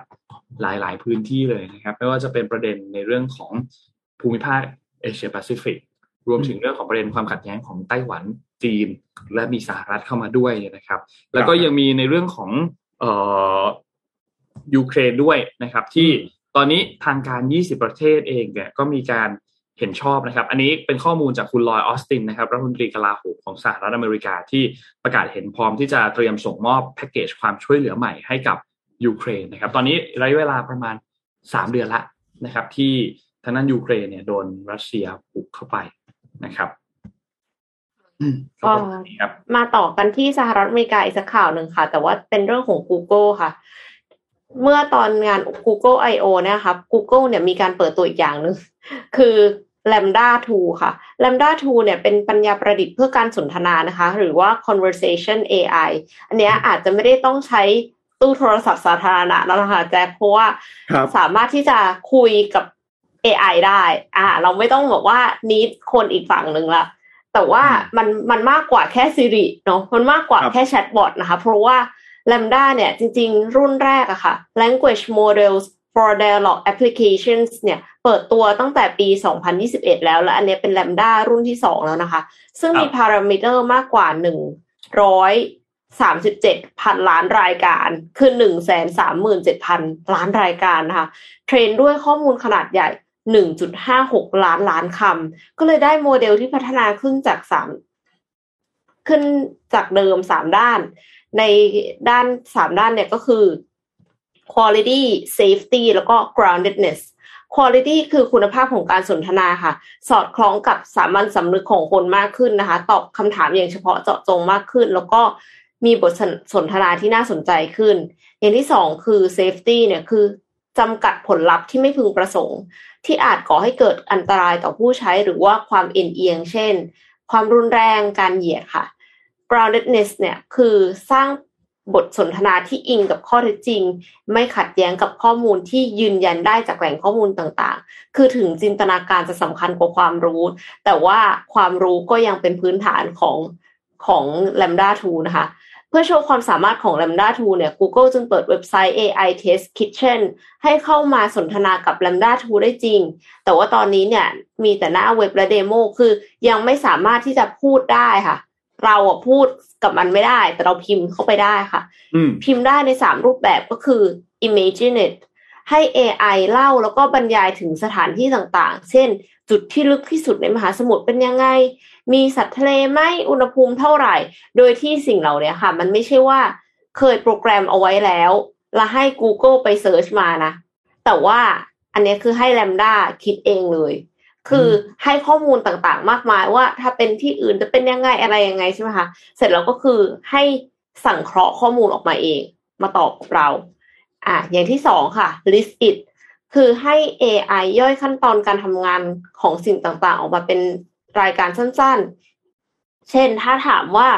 หลายๆ พื้นที่เลยนะครับ ไม่ว่าจะเป็นประเด็นในเรื่องของภูมิภาคเอเชียแปซิฟิกรวมถึงเรื่องของประเด็นความขัดแย้งของไต้หวัน จีน และมีสหรัฐเข้ามาด้วยนะครับ แล้วก็ยังมีในเรื่องของเอ่อยูเครนด้วยนะครับ ที่ตอนนี้ทางการ 20 ประเทศเองเนี่ยก็มีการเห็นชอบนะครับ อันนี้เป็นข้อมูลจากคุณลอยออสตินนะครับรัฐมนตรีกลาโหมของสหรัฐอเมริกาที่ประกาศเห็นพร้อมที่จะเตรียมส่งมอบแพ็กเกจความช่วยเหลือใหม่ให้กับยูเครนนะครับ ตอนนี้ระยะเวลาประมาณ 3 เดือนละนะครับ ที่ทางนั้นยูเครนเนี่ยโดนรัสเซียบุกเข้าไปนะครับก็ มาต่อกันที่สหรัฐอเมริกาอีกสักข่าวหนึ่งค่ะ แต่ว่าเป็นเรื่องของ Google ค่ะ เมื่อตอนงาน Google I.O. เนี่ยครับ Google เนี่ยมีการเปิดตัวอีกอย่างหนึ่งคือ Lambda 2 ค่ะ Lambda 2 เนี่ยเป็นปัญญาประดิษฐ์เพื่อการสนทนานะคะ หรือว่า conversation AI อันนี้อาจจะไม่ได้ต้องใช้ตู้โทรศัพท์สาธารณะแล้วนะคะแจ็คเพราะว่าสามารถที่จะคุยกับ AI ได้ อ่า เราไม่ต้องบอกว่านี้คนอีกฝั่งหนึ่งละ แต่ว่ามันมันมากกว่าแค่ Siri เนาะมันมากกว่าแค่แชทบอทนะคะ เพราะว่า Lambda เนี่ยจริง ๆ รุ่นแรกอะค่ะ language models for dialogue applications เนี่ยเปิดตัวตั้งแต่ปี 2021 แล้ว และอันนี้เป็น Lambda รุ่นที่ 2 แล้วนะคะ ซึ่งมีพารามิเตอร์มากกว่า 137 พันล้านรายการ คือ 137,000 ล้านรายการนะคะ เทรนด้วยข้อมูลขนาดใหญ่ 1.56 ล้านล้านคำ ก็เลยได้โมเดลที่พัฒนาขึ้นจากสามขึ้นจากเดิมสามด้าน ในด้านสามด้านเนี่ยก็คือ quality safety แล้วก็ groundedness quality คือคุณภาพของการสนทนาค่ะ สอดคล้องกับสามัญสำนึกของคนมากขึ้นนะคะ ตอบคำถามอย่างเฉพาะเจาะจงมากขึ้น แล้วก็มีบทสนทนาที่น่าสนใจขึ้น อย่างที่สองคือ safety เนี่ยคือ จำกัดผลลัพธ์ที่ไม่พึงประสงค์ ที่อาจก่อให้เกิดอันตรายต่อผู้ใช้หรือว่าความเอ็นเอียง เช่น ความรุนแรงการเหยียดค่ะ groundedness เนี่ยคือสร้างบทสนทนาที่อิงกับข้อเท็จจริง ไม่ขัดแย้งกับข้อมูลที่ยืนยันได้จากแหล่งข้อมูลต่างๆ คือถึงจินตนาการจะสำคัญกว่าความรู้ แต่ว่าความรู้ก็ยังเป็นพื้นฐานของของ Lambda 2นะคะ เพื่อโชว์ความสามารถของ Lambda 2 เนี่ย Google จึงเปิดเว็บไซต์ AI Test Kitchen ให้เข้ามาสนทนากับ Lambda 2 ได้จริง แต่ว่าตอนนี้เนี่ยมีแต่หน้าเว็บและเดโมคือยังไม่สามารถที่จะพูดได้ค่ะ เราอะพูดกับมันไม่ได้ แต่เราพิมพ์เข้าไปได้ค่ะ พิมพ์ได้ในสามรูปแบบก็คือ imagine it ให้ AI เล่าแล้วก็บรรยายถึงสถานที่ต่างๆ เช่น จุดที่ลึกที่สุดในมหาสมุทรเป็นยังไง มีสัตว์ทะเลไหมอุณหภูมิเท่าไหร่ โดยที่สิ่งเหล่านี้ค่ะ มันไม่ใช่ว่าเคยโปรแกรมเอาไว้แล้ว แล้วให้ Google ไปเซิร์ชมานะ แต่ว่าอันนี้คือให้ Lambda คิดเองเลย คือให้ข้อมูลต่างๆ มากมายว่าถ้าเป็นที่อื่นจะเป็นยังไงอะไรยังไงใช่ไหมคะ เสร็จแล้วก็คือให้สั่งเคราะห์ข้อมูลออกมาเอง มาตอบกับเรา อะอย่างที่สองค่ะ list it คือให้ AI ย่อยขั้นตอนการทำงานของสิ่งต่างๆ ออกมาเป็นรายการสั้นๆ เช่น ถ้าถามว่า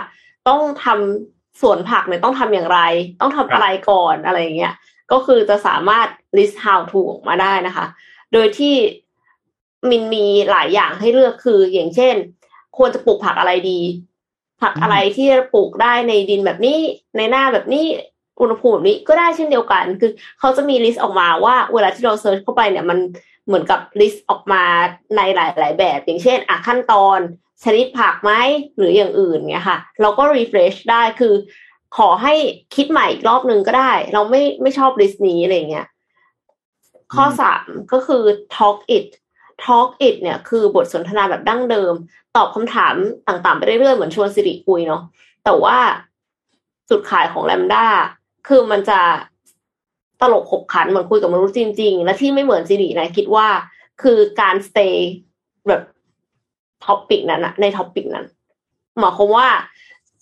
ต้องทำสวนผักเนี่ยต้องทำอย่างไร ต้องทำอะไรก่อนอะไรเงี้ย ก็คือจะสามารถ list how to ออกมาได้นะคะ โดยที่มินมีหลายอย่างให้เลือกคือ อย่างเช่น ควรจะปลูกผักอะไรดี ผักอะไรที่จะปลูกได้ในดินแบบนี้ ในหน้าแบบนี้ อุณหภูมิแบบนี้ก็ได้เช่นเดียวกัน คือเขาจะมี list ออกมาว่าเวลาที่เรา search เข้าไปเนี่ยมันเหมือนกับ list ออกมาในหลาย ๆ แบบ อย่างเช่นอะขั้นตอนชนิดผักไหมหรืออย่างอื่นเนี่ยค่ะ เราก็ refresh ได้คือขอให้คิดใหม่อีกรอบหนึ่งก็ได้ เราไม่ไม่ชอบ list นี้อะไรเงี้ยข้อสามก็คือ talk it Talk It เนี่ยคือบทสนทนาแบบดั้งเดิม ตอบคำถามต่างๆ ไปเรื่อยๆ เหมือนชวนสิริคุยเนาะแต่ว่าจุดขายของ LaMDA คือมันจะตลกขบขันเหมือนคุยกับมนุษย์จริง ๆ และที่ไม่เหมือนสิรินะคิดว่าคือการ stay แบบ topic นั้นอะใน topic นั้นหมายความว่า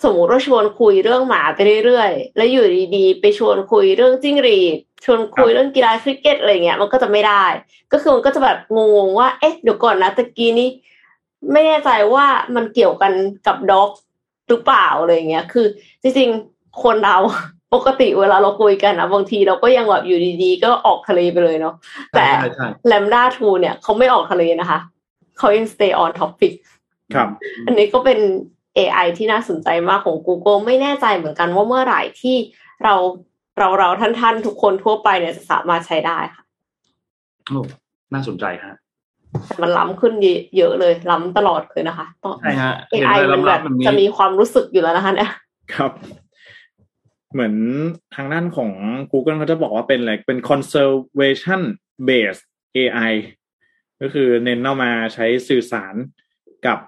สมมติว่าชวนคุยเรื่องหมาไปเรื่อยๆ แล้วอยู่ดีๆ ไปชวนคุยเรื่องจิ้งหรีด ชวนคุยเรื่องกีฬาคริกเก็ตอะไรเงี้ย มันก็จะไม่ได้ ก็คือมันก็จะแบบงงว่า เอ๊ะเดี๋ยวก่อนนะตะกี้นี้ไม่แน่ใจว่ามันเกี่ยวกันกับด็อกหรือเปล่าอะไรเงี้ย คือจริงๆ คนเรา ปกติเวลาเราคุยกันนะบางทีเราก็ยังแบบอยู่ดีๆ ก็ออกทะเลไปเลยเนาะแต่แลมด้าทูเนี่ยเขาไม่ออกทะเลนะคะเขายัง stay on topic ครับ อันนี้ก็เป็น AI ที่น่าสนใจมากของ Google ไม่แน่ใจเหมือนกันว่าเมื่อไหร่ที่เราเราเราท่านท่านทุกคนทั่วไปเนี่ยจะสามารถใช้ได้ค่ะโอ้น่าสนใจฮะแต่มันล้ำขึ้นเยอะเลยล้ำตลอดเลยนะคะต้องใช่ฮะ AI มันแบบจะมีความรู้สึกอยู่แล้วนะคะเนี่ยครับ เหมือนทางด้านของ Google เขาจะบอกว่าเป็นอะไรเป็น conservation based AI ก็คือเน้นเอามาใช้สื่อสารกับ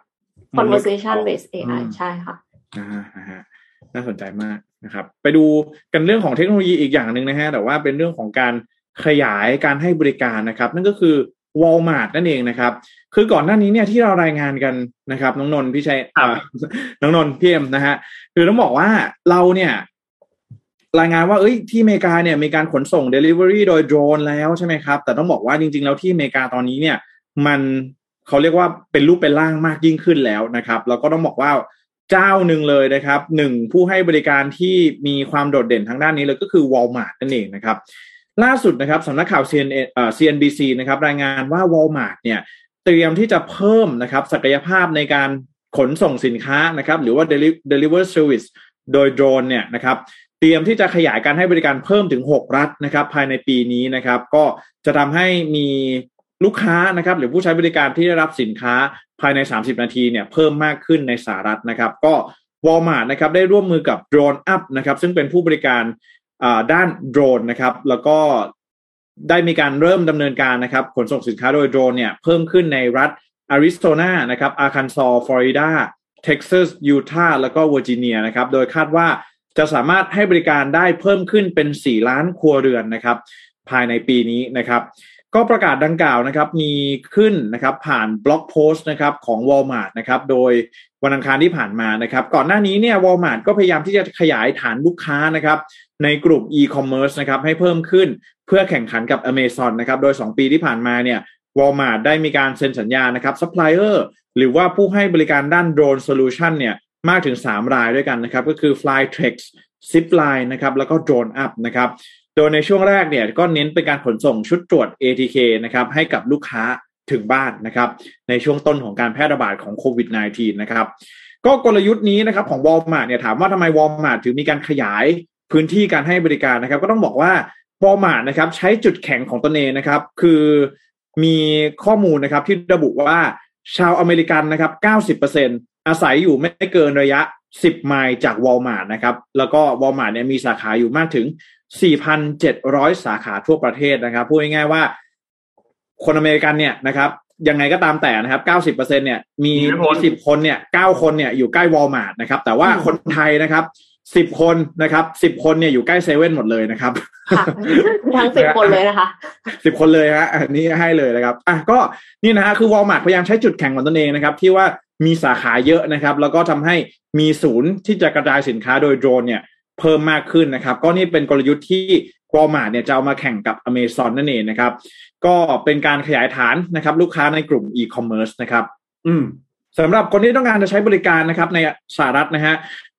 conversation based AI ใช่ค่ะอ่าฮะน่าสนใจมากนะครับ ไปดูกันเรื่องของเทคโนโลยีอีกอย่างหนึ่งนะฮะ แต่ว่าเป็นเรื่องของการขยายการให้บริการนะครับ นั่นก็คือ Walmart นั่นเองนะครับ คือก่อนหน้านี้เนี่ยที่เรารายงานกันนะครับ น้องนนท์พี่ชัยน้องนนท์พี่เอ็มนะฮะคือต้องบอกว่าเราเนี่ย รายงานว่าเอ้ยที่อเมริกาเนี่ยมีการขนส่ง Delivery โดยโดรนแล้วใช่ไหมครับ แต่ต้องบอกว่าจริง ๆ แล้วที่อเมริกาตอนนี้เนี่ย มันเขาเรียกว่าเป็นรูปเป็นร่างมากยิ่งขึ้นแล้วนะครับแล้วก็ต้องบอกว่าเจ้าหนึ่งเลยนะครับหนึ่งผู้ให้บริการที่มีความโดดเด่นทางด้านนี้เลยก็คือ Walmart นั่นเองนะครับ ล่าสุดนะครับสำนักข่าว CNN เอ่อ CNBC นะครับรายงานว่า Walmart เนี่ยเตรียมที่จะเพิ่มนะครับศักยภาพในการขนส่งสินค้านะครับหรือว่า deliver service โดยโดรนเนี่ยนะครับ เตรียมที่จะขยายการให้บริการเพิ่มถึง 6 รัฐนะครับ ภายในปีนี้นะครับ ก็จะทำให้มีลูกค้านะครับ หรือผู้ใช้บริการที่ได้รับสินค้าภายใน 30 นาทีเนี่ยเพิ่มมากขึ้นในสหรัฐนะครับ ก็ Walmart นะครับได้ร่วมมือกับ Drone Up นะครับ ซึ่งเป็นผู้บริการด้านโดรนนะครับ แล้วก็ได้มีการเริ่มดำเนินการนะครับ ขนส่งสินค้าโดยโดรนเนี่ยเพิ่มขึ้นในรัฐอาริโซนานะครับอาร์คันซอฟลอริดาเท็กซัสยูทาห์แล้วก็เวอร์จิเนียนะครับ โดยคาดว่า จะสามารถให้บริการได้เพิ่มขึ้นเป็น 4 ล้านครัวเรือนนะครับ ภายในปีนี้นะครับ ก็ประกาศดังกล่าวนะครับมีขึ้นนะครับผ่าน blog post นะครับของ Walmart นะครับโดยวันอังคารที่ผ่านมานะครับ ก่อนหน้านี้เนี่ย Walmart ก็พยายามที่จะขยายฐานลูกค้านะครับในกลุ่ม e-commerce นะครับให้เพิ่มขึ้นเพื่อแข่งขันกับ Amazon นะครับโดย 2 ปีที่ผ่านมาเนี่ย Walmart ได้มีการเซ็นสัญญานะครับซัพพลายเออร์หรือว่าผู้ให้บริการด้าน drone solution เนี่ย มากถึง 3 รายด้วยกันนะครับ ก็คือ Flytrex Zipline นะครับ แล้วก็ Drone Up นะครับ โดยในช่วงแรกเนี่ยก็เน้นเป็นการขนส่งชุดตรวจ ATK นะครับ ให้กับลูกค้าถึงบ้านนะครับ ในช่วงต้นของการแพร่ระบาดของโควิด -19 นะครับ ก็กลยุทธ์นี้นะครับของ Walmart เนี่ยถามว่าทำไม Walmart ถึงมีการขยายพื้นที่การให้บริการนะครับ ก็ต้องบอกว่า Walmart นะครับใช้จุดแข็งของตนเองนะครับ คือมีข้อมูลนะครับที่ระบุว่าชาวอเมริกันนะครับ 90% อาศัยอยู่ไม่เกินระยะ 10 ไมล์จาก Walmart นะครับ แล้วก็ Walmart เนี่ยมีสาขาอยู่มากถึง 4,700 สาขาทั่วประเทศนะครับ พูดง่ายๆว่า คนอเมริกันเนี่ยนะครับยังไงก็ตามแต่นะครับ 90%เนี่ย มี 10 คนเนี่ย 9 คนเนี่ย อยู่ใกล้ Walmart นะครับ แต่ว่าคนไทยนะครับ 10 คนนะครับ 10 คนเนี่ยอยู่ใกล้เซเว่นหมดเลยนะครับค่ะทั้งสิบคนเลยนะคะสิบคนเลยฮะ อันนี้ให้เลยนะครับ อะ ก็นี่นะฮะ คือ Walmart พยายามใช้จุดแข็งของตนเองนะครับ ที่ว่า มีสาขาเยอะนะครับ แล้วก็ทำให้มีศูนย์ที่จะกระจายสินค้าโดยโดรนเนี่ยเพิ่มมากขึ้นนะครับ ก็นี่เป็นกลยุทธ์ที่ Walmart เนี่ยจะเอามาแข่งกับ Amazon นั่นเองนะครับ ก็เป็นการขยายฐานนะครับ ลูกค้าในกลุ่ม e-commerce นะครับ อืมสำหรับคนที่ต้องการจะใช้บริการนะครับ ในสหรัฐนะฮะ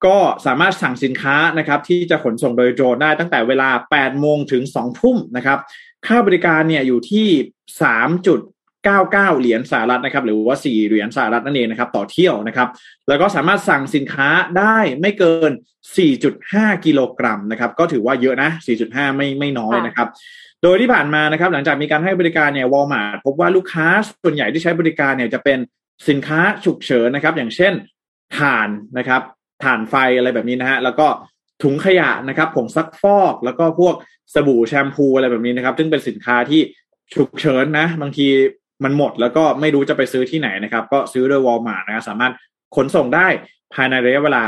ก็สามารถสั่งสินค้านะครับ ที่จะขนส่งโดยโดรนได้ตั้งแต่เวลา 8 โมงถึง 2 ทุ่มนะครับ ค่าบริการเนี่ยอยู่ที่ 3 99 เหรียญสหรัฐนะครับหรือว่า 4 เหรียญสหรัฐนั่นเองนะครับต่อเที่ยวนะครับ แล้วก็สามารถสั่งสินค้าได้ไม่เกิน 4.5 กิโลกรัมนะครับก็ถือว่าเยอะนะ 4.5 ไม่ไม่น้อยนะครับโดยที่ผ่านมานะครับหลังจากมีการให้บริการเนี่ยวอลมาร์ทพบว่าลูกค้าส่วนใหญ่ที่ใช้บริการเนี่ยจะเป็นสินค้าฉุกเฉินนะครับ อย่างเช่นถ่านนะครับถ่านไฟอะไรแบบนี้นะฮะแล้วก็ถุงขยะนะครับผงซักฟอกแล้วก็พวกสบู่แชมพูอะไรแบบนี้นะครับ ซึ่งเป็นสินค้าที่ฉุกเฉินนะ บางที มันหมดแล้วก็ไม่รู้จะไปซื้อที่ไหนนะครับ ก็ซื้อโดยวอลมาร์นะครับสามารถขนส่งได้ภายในระยะเวลา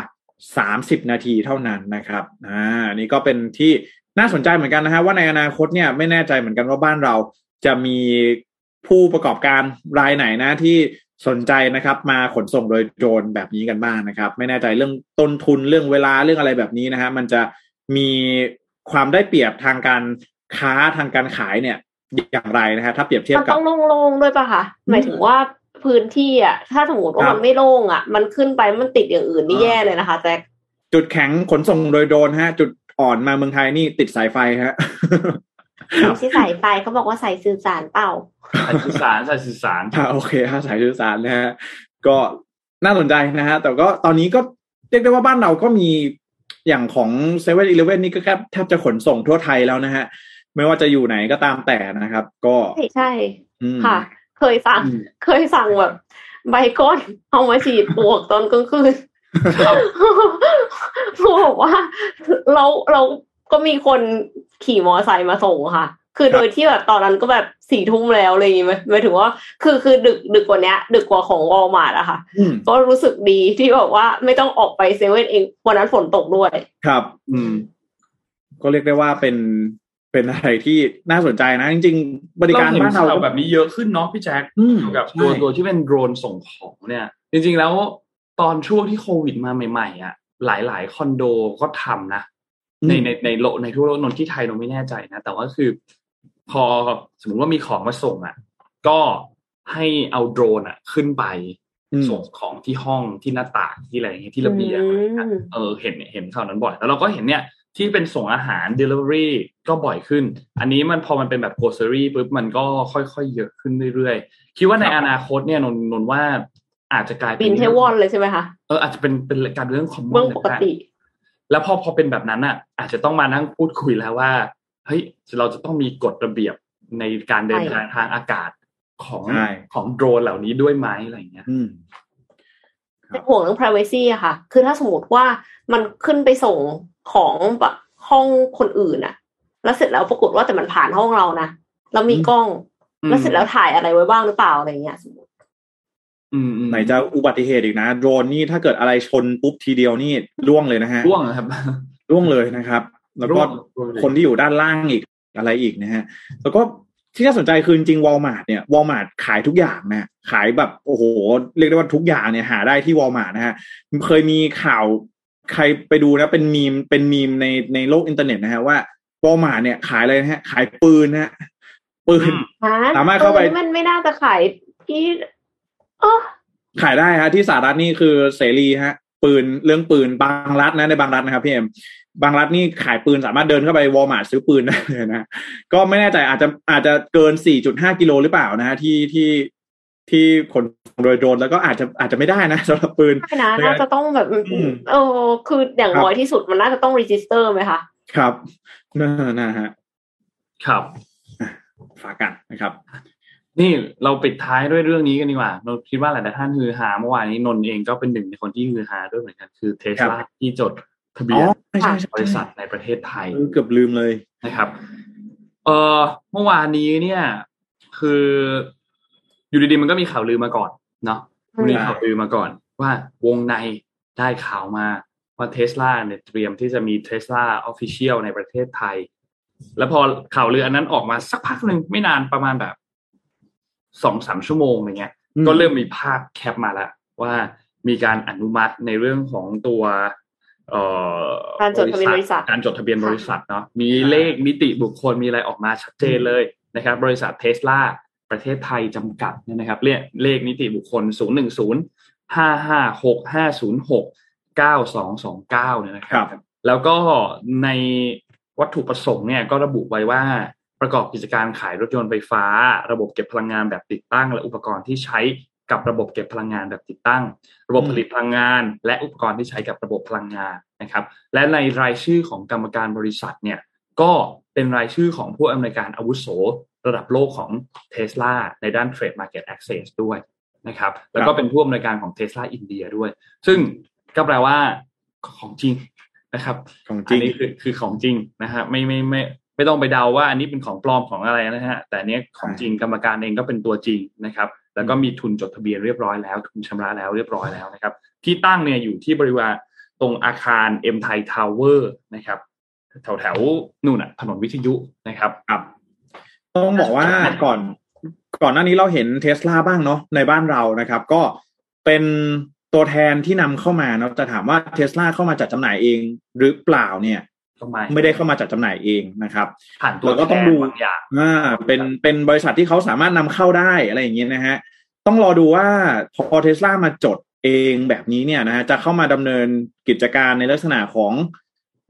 30 นาทีเท่านั้นนะครับอ่านี่ก็เป็นที่น่าสนใจเหมือนกันนะฮะว่าในอนาคตเนี่ยไม่แน่ใจเหมือนกันว่าบ้านเราจะมีผู้ประกอบการรายไหนนะที่สนใจนะครับ มาขนส่งโดยโดรนแบบนี้กันบ้างนะครับ ไม่แน่ใจเรื่องต้นทุนเรื่องเวลาเรื่องอะไรแบบนี้นะฮะมันจะมีความได้เปรียบทางการค้าทางการขายเนี่ย อย่างไรนะฮะถ้าเปรียบเทียบมันกับต้องโล่งๆด้วยป่ะคะหมายถึงว่าพื้นที่อะถ้าสมมติว่ามันไม่โล่งอะ มันขึ้นไปมันติดอย่างอื่นนี่แย่เลยนะคะแจ็คจุดแข็งขนส่งโดยโดรนฮะ จุดอ่อนมาเมืองไทยนี่ติดสายไฟฮะไม่ใช่สายไฟเขาบอกว่าสายสื่อสารเปล่าสายสื่อสารสายสื่อสารอ่าโอเคฮะสายสื่อสารนะฮะก็น่าสนใจนะฮะแต่ก็ตอนนี้ก็เรียกได้ว่าบ้านเราก็มีอย่างของเซเว่นอีเลเว่นนี่ก็แค่แทบจะขนส่งทั่วไทยแล้วนะฮะ ไม่ว่าจะอยู่ไหนก็ตามแต่นะครับ ก็ใช่ใช่อืมค่ะ เคยสั่งอืมเคยสั่งแบบใบก้นเอามาฉีดปลวกตอนกลางคืนครับเขาบอกว่าเราเราก็มีคนขี่มอไซค์มาส่งค่ะ คือโดยที่แบบตอนนั้นก็แบบสี่ทุ่มแล้วอะไรอย่างงี้ไหมหมายถึงว่า คือคือดึกดึกกว่าเนี้ยดึกกว่าของวอลมาร์ทอะค่ะอืมก็รู้สึกดีที่แบบว่าไม่ต้องออกไปเซเว่นเองวันนั้นฝนตกด้วย ครับ อืม ก็เรียกได้ว่าเป็น เป็นอะไรที่น่าสนใจนะ จริงๆ บริการเห็นบ้านเราข่าวแบบนี้เยอะขึ้นเนาะพี่แจ็คอืมเกี่ยวกับใช่ตัวตัวที่เป็นโดรนส่งของเนี่ย จริงๆแล้วตอนช่วงที่โควิดมาใหม่ๆอะหลายๆ คอนโดก็ทำนะ ในในในโลกในทั่วโลกนนที่ไทยเราไม่แน่ใจนะ แต่ว่าคือ พอสมมติว่ามีของมาส่งอะ ก็ให้เอาโดรนอะ ขึ้นไปอืมส่งของที่ห้องที่หน้าต่างที่อะไรอย่างเงี้ยที่ระเบียงอะไรเงี้ยอืมเออเห็นเห็นข่าวนั้นบ่อยแล้วเราก็เห็นเนี่ย ที่เป็นส่งอาหาร Delivery ก็บ่อยขึ้น อันนี้มันพอมันเป็นแบบ grocery ปุ๊บมันก็ค่อยๆ เยอะขึ้นเรื่อยๆ คิดว่าในอนาคตเนี่ยนนนนว่าอาจจะกลายเป็บินนเทวอนเลยใช่ไหมคะเอออาจจะเป็นเป็นการเรื่องคอมมเรื่ออนงปกติ แล้วพอพอเป็นแบบนั้นอะ อาจจะต้องมานั่งพูดคุยแล้วว่าเฮ้ยเราจะต้องมีกฎระเบียบในการเดินทางทางอากาศของใช่ของโดรนเหล่านี้ด้วยไหมอะไรอย่างเงี้ยอืมเป็นห่วงเรื่อง privacy อะค่ะ คือถ้าสมมติว่ามันขึ้นไปส่ง ของแบบห้องคนอื่นอะแล้วเสร็จแล้วปรากฏว่าแต่มันผ่านห้องเรานะแล้วมีกล้องอืมแล้วเสร็จแล้วถ่ายอะไรไว้บ้างหรือเปล่าอะไรเงี้ยสมมติอืมอืมไหนจะอุบัติเหตุอีกนะ โดรนนี่ถ้าเกิดอะไรชนปุ๊บทีเดียวนี่ร่วงเลยนะฮะร่วงนะครับร่วงเลยนะครับ แล้วก็ร่วงร่วงเลยคนที่อยู่ด้านล่างอีกอะไรอีกนะฮะ แล้วก็ที่น่าสนใจคือจริงวอลมาร์ทเนี่ยวอลมาร์ทขายทุกอย่างนะขายแบบโอ้โห เรียกได้ว่าทุกอย่างเนี่ยหาได้ที่วอลมาร์ทนะฮะเคยมีข่าว ใครไปดูนะเป็นมีมเป็นมีมในในโลกอินเทอร์เน็ตนะฮะว่าวอลมาร์ทเนี่ยขายอะไรนะฮะ ขายปืนนะฮะปืนอืมฮะสามารถเข้าไปออมันไม่น่าจะขายที่เออขายได้ฮะ ที่สหรัฐนี่คือเสรีฮะ ปืนเรื่องปืนบางรัฐนะในบางรัฐนะครับพี่เอ็มบางรัฐนี่ขายปืนสามารถเดินเข้าไปวอลมาร์ทซื้อปืนได้เลยนะก็ไม่แน่ใจอาจจะอาจจะเกิน 4.5 กิโลหรือเปล่านะฮะที่ที่ ที่ขนส่งโดยโดรนแล้วก็อาจจะอาจจะไม่ได้นะสำหรับปืนไม่นะน่าจะต้องแบบอืมเออคืออย่างครับน้อยที่สุดมันน่าจะต้อง register ไหมคะครับน่านะฮะครับฝากกันนะครับ นี่เราปิดท้ายด้วยเรื่องนี้กันดีกว่า เราคิดว่าหลายๆท่านฮือฮาเมื่อวานนี้นนท์เองก็เป็นหนึ่งในคนที่ฮือฮาด้วยเหมือนกันคือเทสลาครับที่จดทะเบียน อ๋อ ใช่ใช่ใช่บริษัทในประเทศไทยเออเกือบลืมเลยนะครับ เออเมื่อวานนี้เนี่ย คือ อยู่ดีๆมันก็มีข่าวลือมาก่อนเนาะอืมมีข่าวลือมาก่อน ว่าวงในได้ข่าวมาว่าเทสลาเนี่ยเตรียมที่จะมีเทสลา official ในประเทศไทย แล้วพอข่าวลืออันนั้นออกมาสักพักหนึ่งไม่นานประมาณแบบสองสามชั่วโมงอะไรเงี้ยอืมก็เริ่มมีภาพแคปมาแล้วว่ามีการอนุมัติในเรื่องของตัวเอ่อการจดทะเบียนบริษัทการจดทะเบียนบริษัทเนาะมีเลขนิติบุคคลมีอะไรออกมาชัดเจนเลยนะครับ บริษัทเทสลา ประเทศไทยจำกัดเนี่ยนะครับเลขเลขนิติบุคคล 0 1 0 5 5 6 5 0 6 9 2 2 9เนี่ยนะคครัรับบแล้วก็ในวัตถุประสงค์เนี่ยก็ระบุไว้ว่าประกอบกิจการขายรถยนต์ไฟฟ้า ระบบเก็บพลังงานแบบติดตั้ง และอุปกรณ์ที่ใช้กับระบบเก็บพลังงานแบบติดตั้ง ระบบอืมผลิตพลังงาน และอุปกรณ์ที่ใช้กับระบบพลังงานนะครับ และในรายชื่อของกรรมการบริษัทเนี่ยก็เป็นรายชื่อของผู้อำนวยการอาวุโส ระดับโลกของ Tesla ในด้าน Trade Market Access ด้วยนะครับ แล้วก็เป็นผู้อำนวยการของ Tesla อินเดียด้วย ซึ่งก็แปลว่าของจริงนะครับ ของจริง อัรินนี้คือคือของจริงนะฮะไม่ไม่ไม่ไม่ต้องไปเดาว่าอันนี้เป็นของปลอมของอะไรนะฮะ แต่อันเนี้ยของจริงกรรมการเองก็เป็นตัวจริงนะครับ แล้วก็มีทุนจดทะเบียนเรียบร้อยแล้ว ทุนชำระแล้วเรียบร้อยแล้วนะครับ ที่ตั้งเนี่ยอยู่ที่บริเวณตรงอาคารเอ็มไทยทาวเวอร์นะครับ แถวแถวๆนู่นน่ะถนนวิทยุนะครับครับ ต้องบอกว่าก่อนก่อนหน้านี้เราเห็นเทสลาบ้างเนาะในบ้านเรานะครับ ก็เป็นตัวแทนที่นำเข้ามาเนาะจะถามว่าเทสลาเข้ามาจัดจำหน่ายเองหรือเปล่าเนี่ยต้องมาไม่ได้เข้ามาจัดจำหน่ายเองนะครับ ผ่านตัวเราก็ต้องแทนดูบางอย่างอ่าเป็นเป็นบริษัทที่เขาสามารถนำเข้าได้อะไรอย่างเงี้ยนะฮะต้องรอดูว่าพอเทสลามาจดเองแบบนี้เนี่ยนะฮะจะเข้ามาดำเนินกิจการในลักษณะของ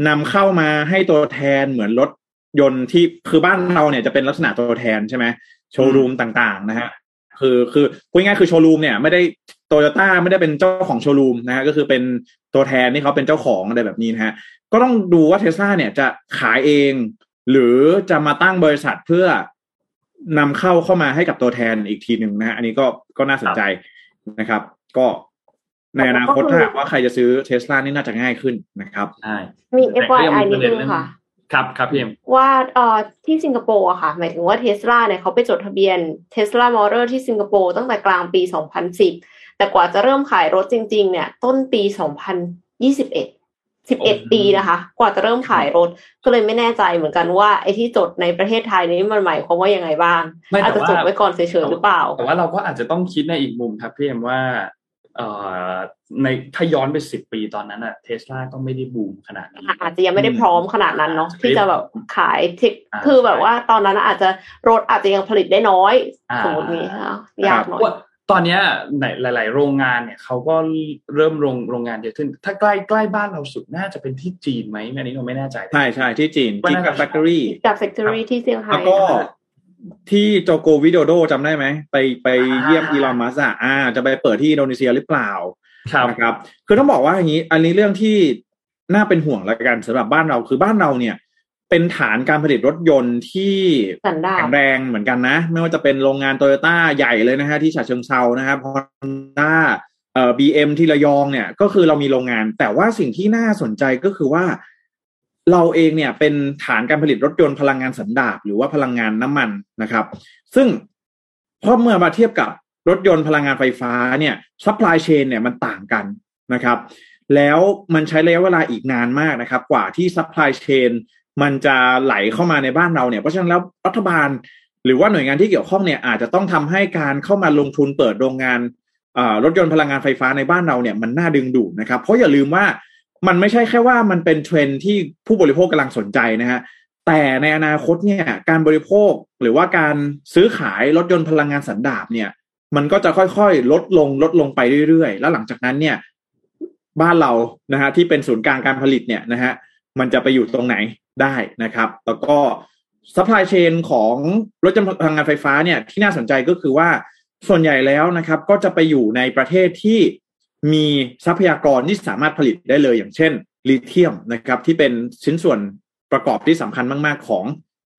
นำเข้ามาให้ตัวแทนเหมือนรถ ยนต์ที่คือบ้านเราเนี่ยจะเป็นลักษณะตัวแทนใช่ไหมโชว์รูมต่างๆนะฮะคือคือพูดง่ายๆคือโชว์รูมเนี่ยไม่ได้โตโยต้าไม่ได้เป็นเจ้าของโชว์รูมนะฮะก็คือเป็นตัวแทนที่เขาเป็นเจ้าของอะไรแบบนี้นะฮะก็ต้องดูว่าเทสลาเนี่ยจะขายเอง หรือจะมาตั้งบริษัทเพื่อนำเข้าเข้ามาให้กับตัวแทนอีกทีหนึ่งนะฮะอันนี้ก็ก็น่าสนใจนะครับ ก็ในอนาคตถ้าหากว่าใครจะซื้อเทสลานี่น่าจะง่ายขึ้นนะครับใช่มีแต่ก็ยัง FYI มีนิปดระเด็นนึงเรื่องค่ะ ครับครับพี่เอ็มว่าเอ่อที่สิงคโปร์อะค่ะ หมายถึงว่าเทสลาเนี่ยเขาไปจดทะเบียนเทสลามอเตอร์ที่สิงคโปร์ตั้งแต่กลางปี 2010 แต่กว่าจะเริ่มขายรถจริง ๆ เนี่ย ต้นปี 2021 11 ปีนะคะ กว่าจะเริ่มขายรถ ก็เลยไม่แน่ใจเหมือนกันว่าไอ้ที่จดในประเทศไทยนี้มันหมายความว่ายังไงบ้างไม่อาจแต่จะว่าจดไว้ก่อนเฉยๆหรือเปล่า แต่ว่าเราก็อาจจะต้องคิดในอีกมุมครับพี่เอ็มว่าเอ่อ ในถ้าย้อนไปสิบปีตอนนั้นอะเทสลาก็ไม่ได้บูมขนาดนี้อาจจะยังไม่ได้พร้อมขนาดนั้นเนาะอืมที่จะแบบขายเทคอ่าคือแบบว่าตอนนั้นอาจจะรถอาจจะยังผลิตได้น้อยอ่าสมมตินี้ค่ะยากหน่อยว่าตอนเนี้ยในหลาย ๆ โรงงานเนี่ยเขาก็เริ่มโรงโรงงานเยอะขึ้น ถ้าใกล้ใกล้บ้านเราสุดน่าจะเป็นที่จีนไหมอันนี้เราไม่แน่ใจ ใช่ใช่ที่จีนว่ากิน่าจะกาแฟคทอรี่กับ Factory ที่เซี่ยงไฮ้แล้วก็นะคะ ที่โจโกวิโดโดจำได้ไหม ไปไปอ่าเยี่ยมอีลอนมัสก์อะอ่า จะไปเปิดที่อินโดนีเซียหรือเปล่าครับนะครับ คือต้องบอกว่าอย่างนี้ อันนี้เรื่องที่น่าเป็นห่วงละกันสำหรับบ้านเราคือบ้านเราเนี่ย เป็นฐานการผลิตรถยนต์ที่สันดาปแข็งแรงเหมือนกันนะ ไม่ว่าจะเป็นโรงงานโตโยต้าใหญ่เลยนะฮะที่ฉะเชิงเทรานะครับฮอนด้าเอ่อบีเอ็มที่ระยองเนี่ย ก็คือเรามีโรงงาน แต่ว่าสิ่งที่น่าสนใจก็คือว่า เราเองเนี่ยเป็นฐานการผลิตรถยนต์พลังงานสันดาปหรือว่าพลังงานน้ำมันนะครับ ซึ่งพอเมื่อมาเทียบกับรถยนต์พลังงานไฟฟ้าเนี่ย supply chain เนี่ยมันต่างกันนะครับ แล้วมันใช้ระยะเวลาอีกนานมากนะครับ กว่าที่ supply chain มันจะไหลเข้ามาในบ้านเราเนี่ย เพราะฉะนั้นแล้วรัฐบาล หรือว่าหน่วยงานที่เกี่ยวข้องเนี่ยอาจจะต้องทำให้การเข้ามาลงทุนเปิดโรงงานรถยนต์พลังงานไฟฟ้าในบ้านเราเนี่ยมันน่าดึงดูดนะครับ เพราะอย่าลืมว่า มันไม่ใช่แค่ว่ามันเป็นเทรนด์ที่ผู้บริโภคกำลังสนใจนะฮะแต่ในอนาคตเนี่ยการบริโภคหรือว่าการซื้อขายรถยนต์พลังงานสันดาปเนี่ย มันก็จะค่อยๆ ลดลงลดลงไปเรื่อยๆ แล้วหลังจากนั้นเนี่ย บ้านเรานะฮะที่เป็นศูนย์กลางการผลิตเนี่ยนะฮะมันจะไปอยู่ตรงไหนได้นะครับ แล้วก็ supply chain ของรถยนต์พลังงานไฟฟ้าเนี่ยที่น่าสนใจก็คือว่าส่วนใหญ่แล้วนะครับ ก็จะไปอยู่ในประเทศที่ มีทรัพยากรที่สามารถผลิตได้เลยอย่างเช่นลิเธียมนะครับที่เป็นชิ้นส่วนประกอบที่สำคัญมาก ๆ ของ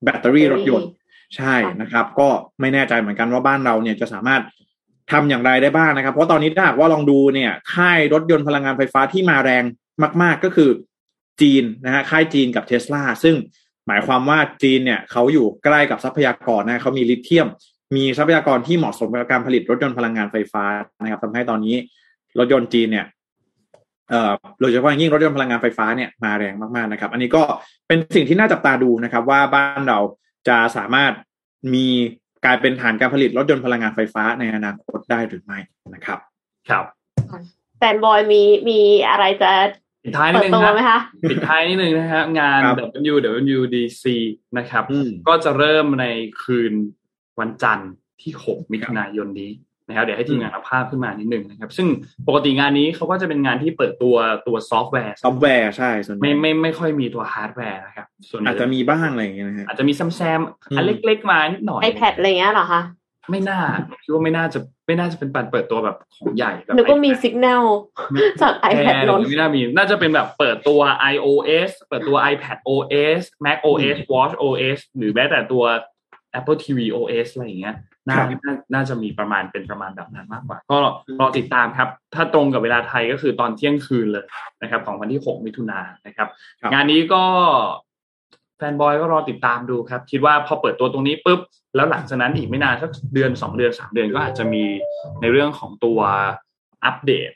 แบตเตอรี่รถยนต์ ใช่นะครับ ก็ไม่แน่ใจเหมือนกันว่าบ้านเราเนี่ยจะสามารถทำอย่างไรได้บ้างนะครับ เพราะตอนนี้ถ้าหากว่าลองดูเนี่ยค่ายรถยนต์พลังงานไฟฟ้าที่มาแรงมาก ๆ ก็คือจีนนะฮะค่ายจีนกับเทสลาซึ่งหมายความว่าจีนเนี่ยเขาอยู่ใกล้กับทรัพยากรนะเขามีลิเธียม มีทรัพยากรที่เหมาะสมกับการผลิตรถยนต์พลังงานไฟฟ้านะครับทำให้ตอนนี้ รถยนต์จีนเนี่ยเอ่อโดยเฉพาะอย่างยิ่งรถยนต์พลังงานไฟฟ้าเนี่ยมาแรงมากๆนะครับ อันนี้ก็เป็นสิ่งที่น่าจับตาดูนะครับ ว่าบ้านเราจะสามารถมีกลายเป็นฐานการผลิตรถยนต์พลังงานไฟฟ้าในอนาคตได้หรือไม่นะครับ ครับแฟนบอยมีมีอะไรจะปิดท้ายนิดเปิดนึงตัวครับไหมคะปิดท้ายนิดนึงนะฮะงานครับ WWDC นะครับอืมก็จะเริ่มในคืนวันจันทร์ที่ 6 มิถุนายนนี้ นะครับเดี๋ยวให้ทีมงานเอาภาพขึ้นมานิดนึงนะครับ ซึ่งปกติงานนี้เขาก็จะเป็นงานที่เปิดตัวตัวซอฟต์แวร์ซอฟต์แวร์ใช่ส่วนใหญ่ไม่ไม่ไม่ค่อยมีตัวฮาร์ดแวร์นะครับส่วนใหญ่อาจจะมีบ้างอะไรอย่างเงี้ยนะฮะอาจจะมีแซมแซมๆอันอืมเล็กๆมานิดหน่อย iPad อะไรเงี้ยเหรอคะไม่น่าคิดว่าไม่น่าจะไม่น่าจะเป็นการเปิดตัวแบบของใหญ่แบบนึกว่ามี iPad สัญญาณจากแอ iPad ร์ล้นไม่น่ามีน่าจะเป็นแบบเปิดตัว iOS เปิดตัว iPad OS Mac OS Watch OS หรือแม้แต่ตัว Apple TV OS อะไรอย่างเงี้ยน่าครับน่าน่าจะมีประมาณเป็นประมาณแบบนั้นมากกว่า ก็รอติดตามครับ ถ้าตรงกับเวลาไทยก็คือตอนเที่ยงคืนเลยนะครับ ของวันที่ 6 มิถุนายนนะครับครับงานนี้ก็แฟนบอยก็รอติดตามดูครับ คิดว่าพอเปิดตัวตรงนี้ปุ๊บ แล้วหลังจากนั้นอีกไม่นานสักเดือนสองเดือนสามเดือนก็อาจจะมีในเรื่องของตัวอัปเดต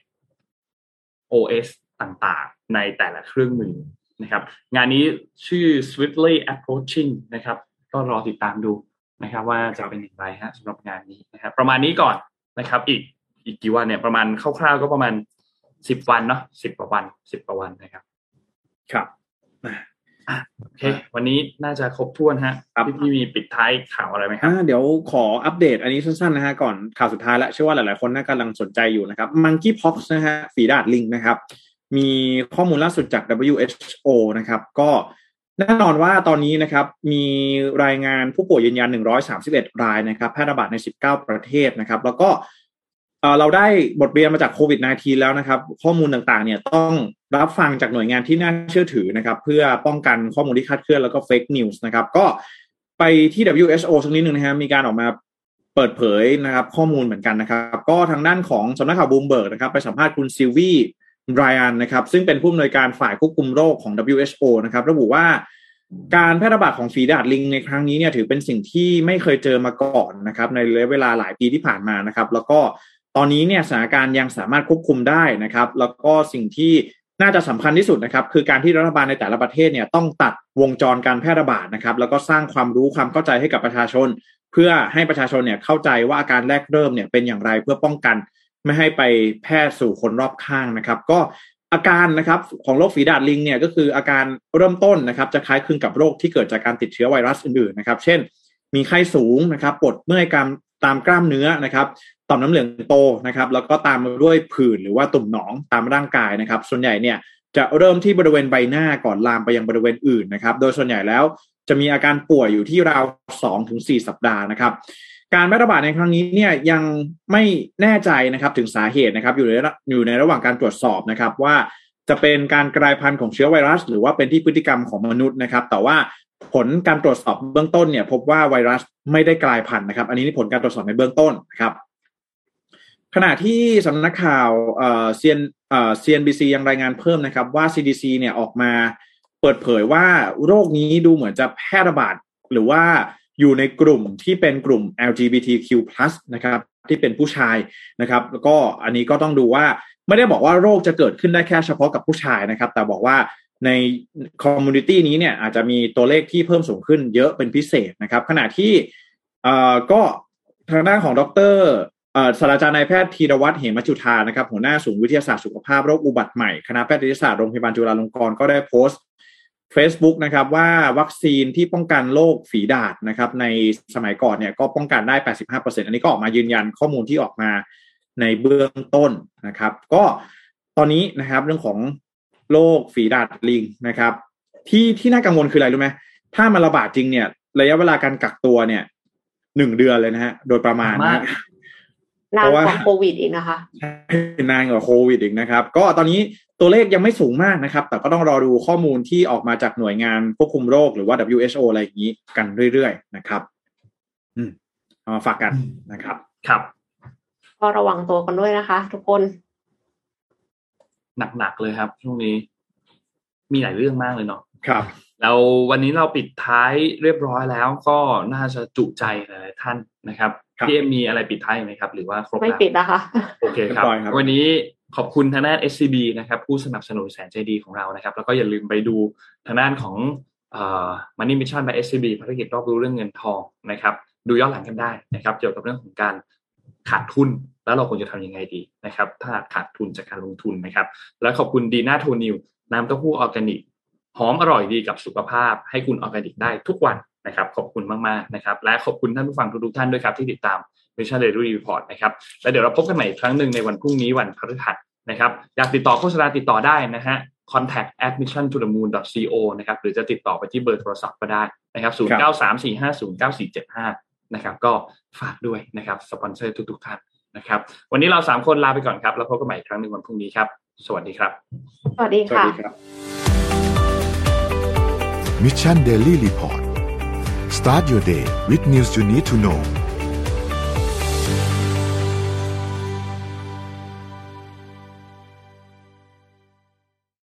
OS ต่างๆ ในแต่ละเครื่องมือนะครับ งานนี้ชื่อ Swiftly Approaching นะครับ ก็รอติดตามดู นะครับ ว่าจะเป็นอย่างไรฮะสำหรับงานนี้นะครับประมาณนี้ก่อนนะครับ อีกอีกกี่วันเนี่ยประมาณคร่าวๆก็ประมาณสิบวันเนาะสิบกว่าวันสิบกว่าวันนะครับ ครับโอเค วันนี้น่าจะครบถ้วนฮะครับพี่พี่มีปิดท้ายข่าวอะไรไหมครับอ่าเดี๋ยวขออัปเดตอันนี้สั้นๆนะฮะก่อนข่าวสุดท้ายแล้วเชื่อว่าหลายๆคนน่ากำลังสนใจอยู่นะครับ Monkeypox นะฮะฝีดาดลิงนะครับ มีข้อมูลล่าสุดจาก WHO นะครับ ก็ แน่นอนว่าตอนนี้นะครับมีรายงานผู้ป่วยยืนยัน 131 รายนะครับแพร่ระบาดใน 19 ประเทศนะครับ แล้วก็เราได้บทเรียนมาจากโควิด -19 แล้วนะครับ ข้อมูลต่างๆ เนี่ยต้องรับฟังจากหน่วยงานที่น่าเชื่อถือนะครับ เพื่อป้องกันข้อมูลที่คาดเคลื่อนแล้วก็เฟกนิวส์นะครับ ก็ไปที่ WHO สักนิดหนึ่งนะฮะมีการออกมาเปิดเผยนะครับ ข้อมูลเหมือนกันนะครับ ก็ทางด้านของสำนักข่าวบูมเบิร์กนะครับ ไปสัมภาษณ์คุณซิลวี ไรอันนะครับ ซึ่งเป็นผู้อำนวยการฝ่ายควบคุมโรคของ WHO นะครับ ระบุว่าการแพร่ระบาดของฝีดาดลิงในครั้งนี้เนี่ยถือเป็นสิ่งที่ไม่เคยเจอมาก่อนนะครับ ในระยะเวลาหลายปีที่ผ่านมานะครับ แล้วก็ตอนนี้เนี่ยสถานการณ์ยังสามารถควบคุมได้นะครับ แล้วก็สิ่งที่น่าจะสำคัญที่สุดนะครับ คือการที่รัฐบาลในแต่ละประเทศเนี่ยต้องตัดวงจรการแพร่ระบาดนะครับ แล้วก็สร้างความรู้ความเข้าใจให้กับประชาชน เพื่อให้ประชาชนเนี่ยเข้าใจว่าอาการแรกเริ่มเนี่ยเป็นอย่างไรเพื่อป้องกัน ไม่ให้ไปแพร่สู่คนรอบข้างนะครับ ก็อาการนะครับของโรคฝีดาดลิงเนี่ยก็คืออาการเริ่มต้นนะครับ จะคล้ายคลึงกับโรคที่เกิดจากการติดเชื้อไวรัสอื่นๆนะครับ เช่น มีไข้สูงนะครับปวดเมื่อยกามตามกล้ามเนื้อนะครับต่อมน้ำเหลืองโตนะครับ แล้วก็ตามมาด้วยผื่นหรือว่าตุ่มหนองตามร่างกายนะครับ ส่วนใหญ่เนี่ยจะเริ่มที่บริเวณใบหน้าก่อนลามไปยังบริเวณอื่นนะครับ โดยส่วนใหญ่แล้วจะมีอาการป่วยอยู่ที่ราวสองถึงสี่สัปดาห์นะครับ การแพร่ระบาดในครั้งนี้เนี่ยยังไม่แน่ใจนะครับถึงสาเหตุนะครับอยู่ในอยู่ในระหว่างการตรวจสอบนะครับว่าจะเป็นการกลายพันธุ์ของเชื้อไวรัส หรือว่าเป็นที่พฤติกรรมของมนุษย์นะครับ แต่ว่าผลการตรวจสอบเบื้องต้นเนี่ย พบว่าไวรัสไม่ได้กลายพันธุ์นะครับ อันนี้นี่ผลการตรวจสอบในเบื้องต้นนะครับ ขณะที่สำนักข่าวเอ่อเซียนเอ่อ CNBC ยังรายงานเพิ่มนะครับ ว่า CDC เนี่ยออกมาเปิดเผยว่าโรคนี้ดูเหมือนจะแพร่ระบาดหรือว่า อยู่ในกลุ่มที่เป็นกลุ่ม LGBTQ+ นะครับที่เป็นผู้ชายนะครับ แล้วก็อันนี้ก็ต้องดูว่าไม่ได้บอกว่าโรคจะเกิดขึ้นได้แค่เฉพาะกับผู้ชายนะครับ แต่บอกว่าใน community นี้เนี่ยอาจจะมีตัวเลขที่เพิ่มสูงขึ้นเยอะเป็นพิเศษนะครับ ขณะที่เอ่อก็ทางด้านของดรศาสตราจารย์นายแพทย์ธีรวัตรเหมจุธานะครับ หัวหน้าศูนย์วิทยาศาสตร์สุขภาพโรคอุบัติใหม่ คณะแพทยศาสตร์โรงพยาบาลจุฬาลงกรณ์ก็ได้โพสต์ Facebook นะครับว่าวัคซีนที่ป้องกันโรคฝีดาษนะครับในสมัยก่อนเนี่ยก็ป้องกันได้ 85%อันนี้ก็ออกมายืนยันข้อมูลที่ออกมาในเบื้องต้นนะครับ ก็ตอนนี้นะครับเรื่องของโรคฝีดาษลิงนะครับ ที่ที่น่ากังวลคืออะไรรู้ไหมถ้ามันระบาดจริงเนี่ย ระยะเวลาการกักตัวเนี่ยหนึ่งเดือนเลยนะฮะโดยประมาณนะนานกว่าโควิดอีกนะคะนานกว่าโควิดอีกนะครับ ก็ตอนนี้ ตัวเลขยังไม่สูงมากนะครับ แต่ก็ต้องรอดูข้อมูลที่ออกมาจากหน่วยงานควบคุมโรคหรือว่า WHO อะไรอย่างนี้กันเรื่อยๆนะครับ อืมเอามาฝากกันนะครับ ครับก็ระวังตัวกันด้วยนะคะ ทุกคน หนักๆเลยครับช่วงนี้ มีหลายเรื่องมากเลยเนาะครับเราวันนี้เราปิดท้ายเรียบร้อยแล้วก็น่าจะจุใจหลายๆท่านนะครับครับพี่เอ็มมีอะไรปิดท้ายไหมครับ หรือว่าครบไม่แล้วปิดนะคะ โอเคครับเรียบร้อยครับวันนี้ ขอบคุณทางด้าน SCB นะครับผู้สนับสนุนแสนใจดีของเรานะครับ แล้วก็อย่าลืมไปดูทางด้านของเอ่อ Money Mission by SCB ภารกิจรอบรู้เรื่องเงินทองนะครับ ดูย้อนหลังกันได้นะครับ เกี่ยวกับเรื่องของการขาดทุน แล้วเราควรจะทำยังไงดีนะครับ ถ้าขาดทุนจากการลงทุนนะครับ และขอบคุณดีน่าโทนิวน้ำเต้าหู้ออร์แกนิกหอมอร่อยดีกับสุขภาพ ให้คุณออร์แกนิกได้ทุกวันนะครับ ขอบคุณมากๆนะครับ และขอบคุณท่านผู้ฟังทุกท่านด้วยครับที่ติดตาม Mission Daily Report นะครับแล้วเดี๋ยวเราพบกันใหม่อีกครั้งหนึ่งในวันพรุ่งนี้วันพฤหัสนะครับอยากติดต่อโฆษณาติดต่อได้นะฮะ contact at mission to the moon co นะครับหรือจะติดต่อไปที่เบอร์โทรศัพท์ก็ได้นะครับ0 9 3 4 5 0 9 4 7 5นะครับก็ฝากด้วยนะครับสปอนเซอร์ทุกๆท่านนะครับวันนี้เราสามคนลาไปก่อนครับ แล้วพบกันใหม่อีกครั้งหนึ่งวันพรุ่งนี้ครับ สวัสดีครับ สวัสดีสวัสค่ะดีครับ Mission Daily Report start your day with news you need to know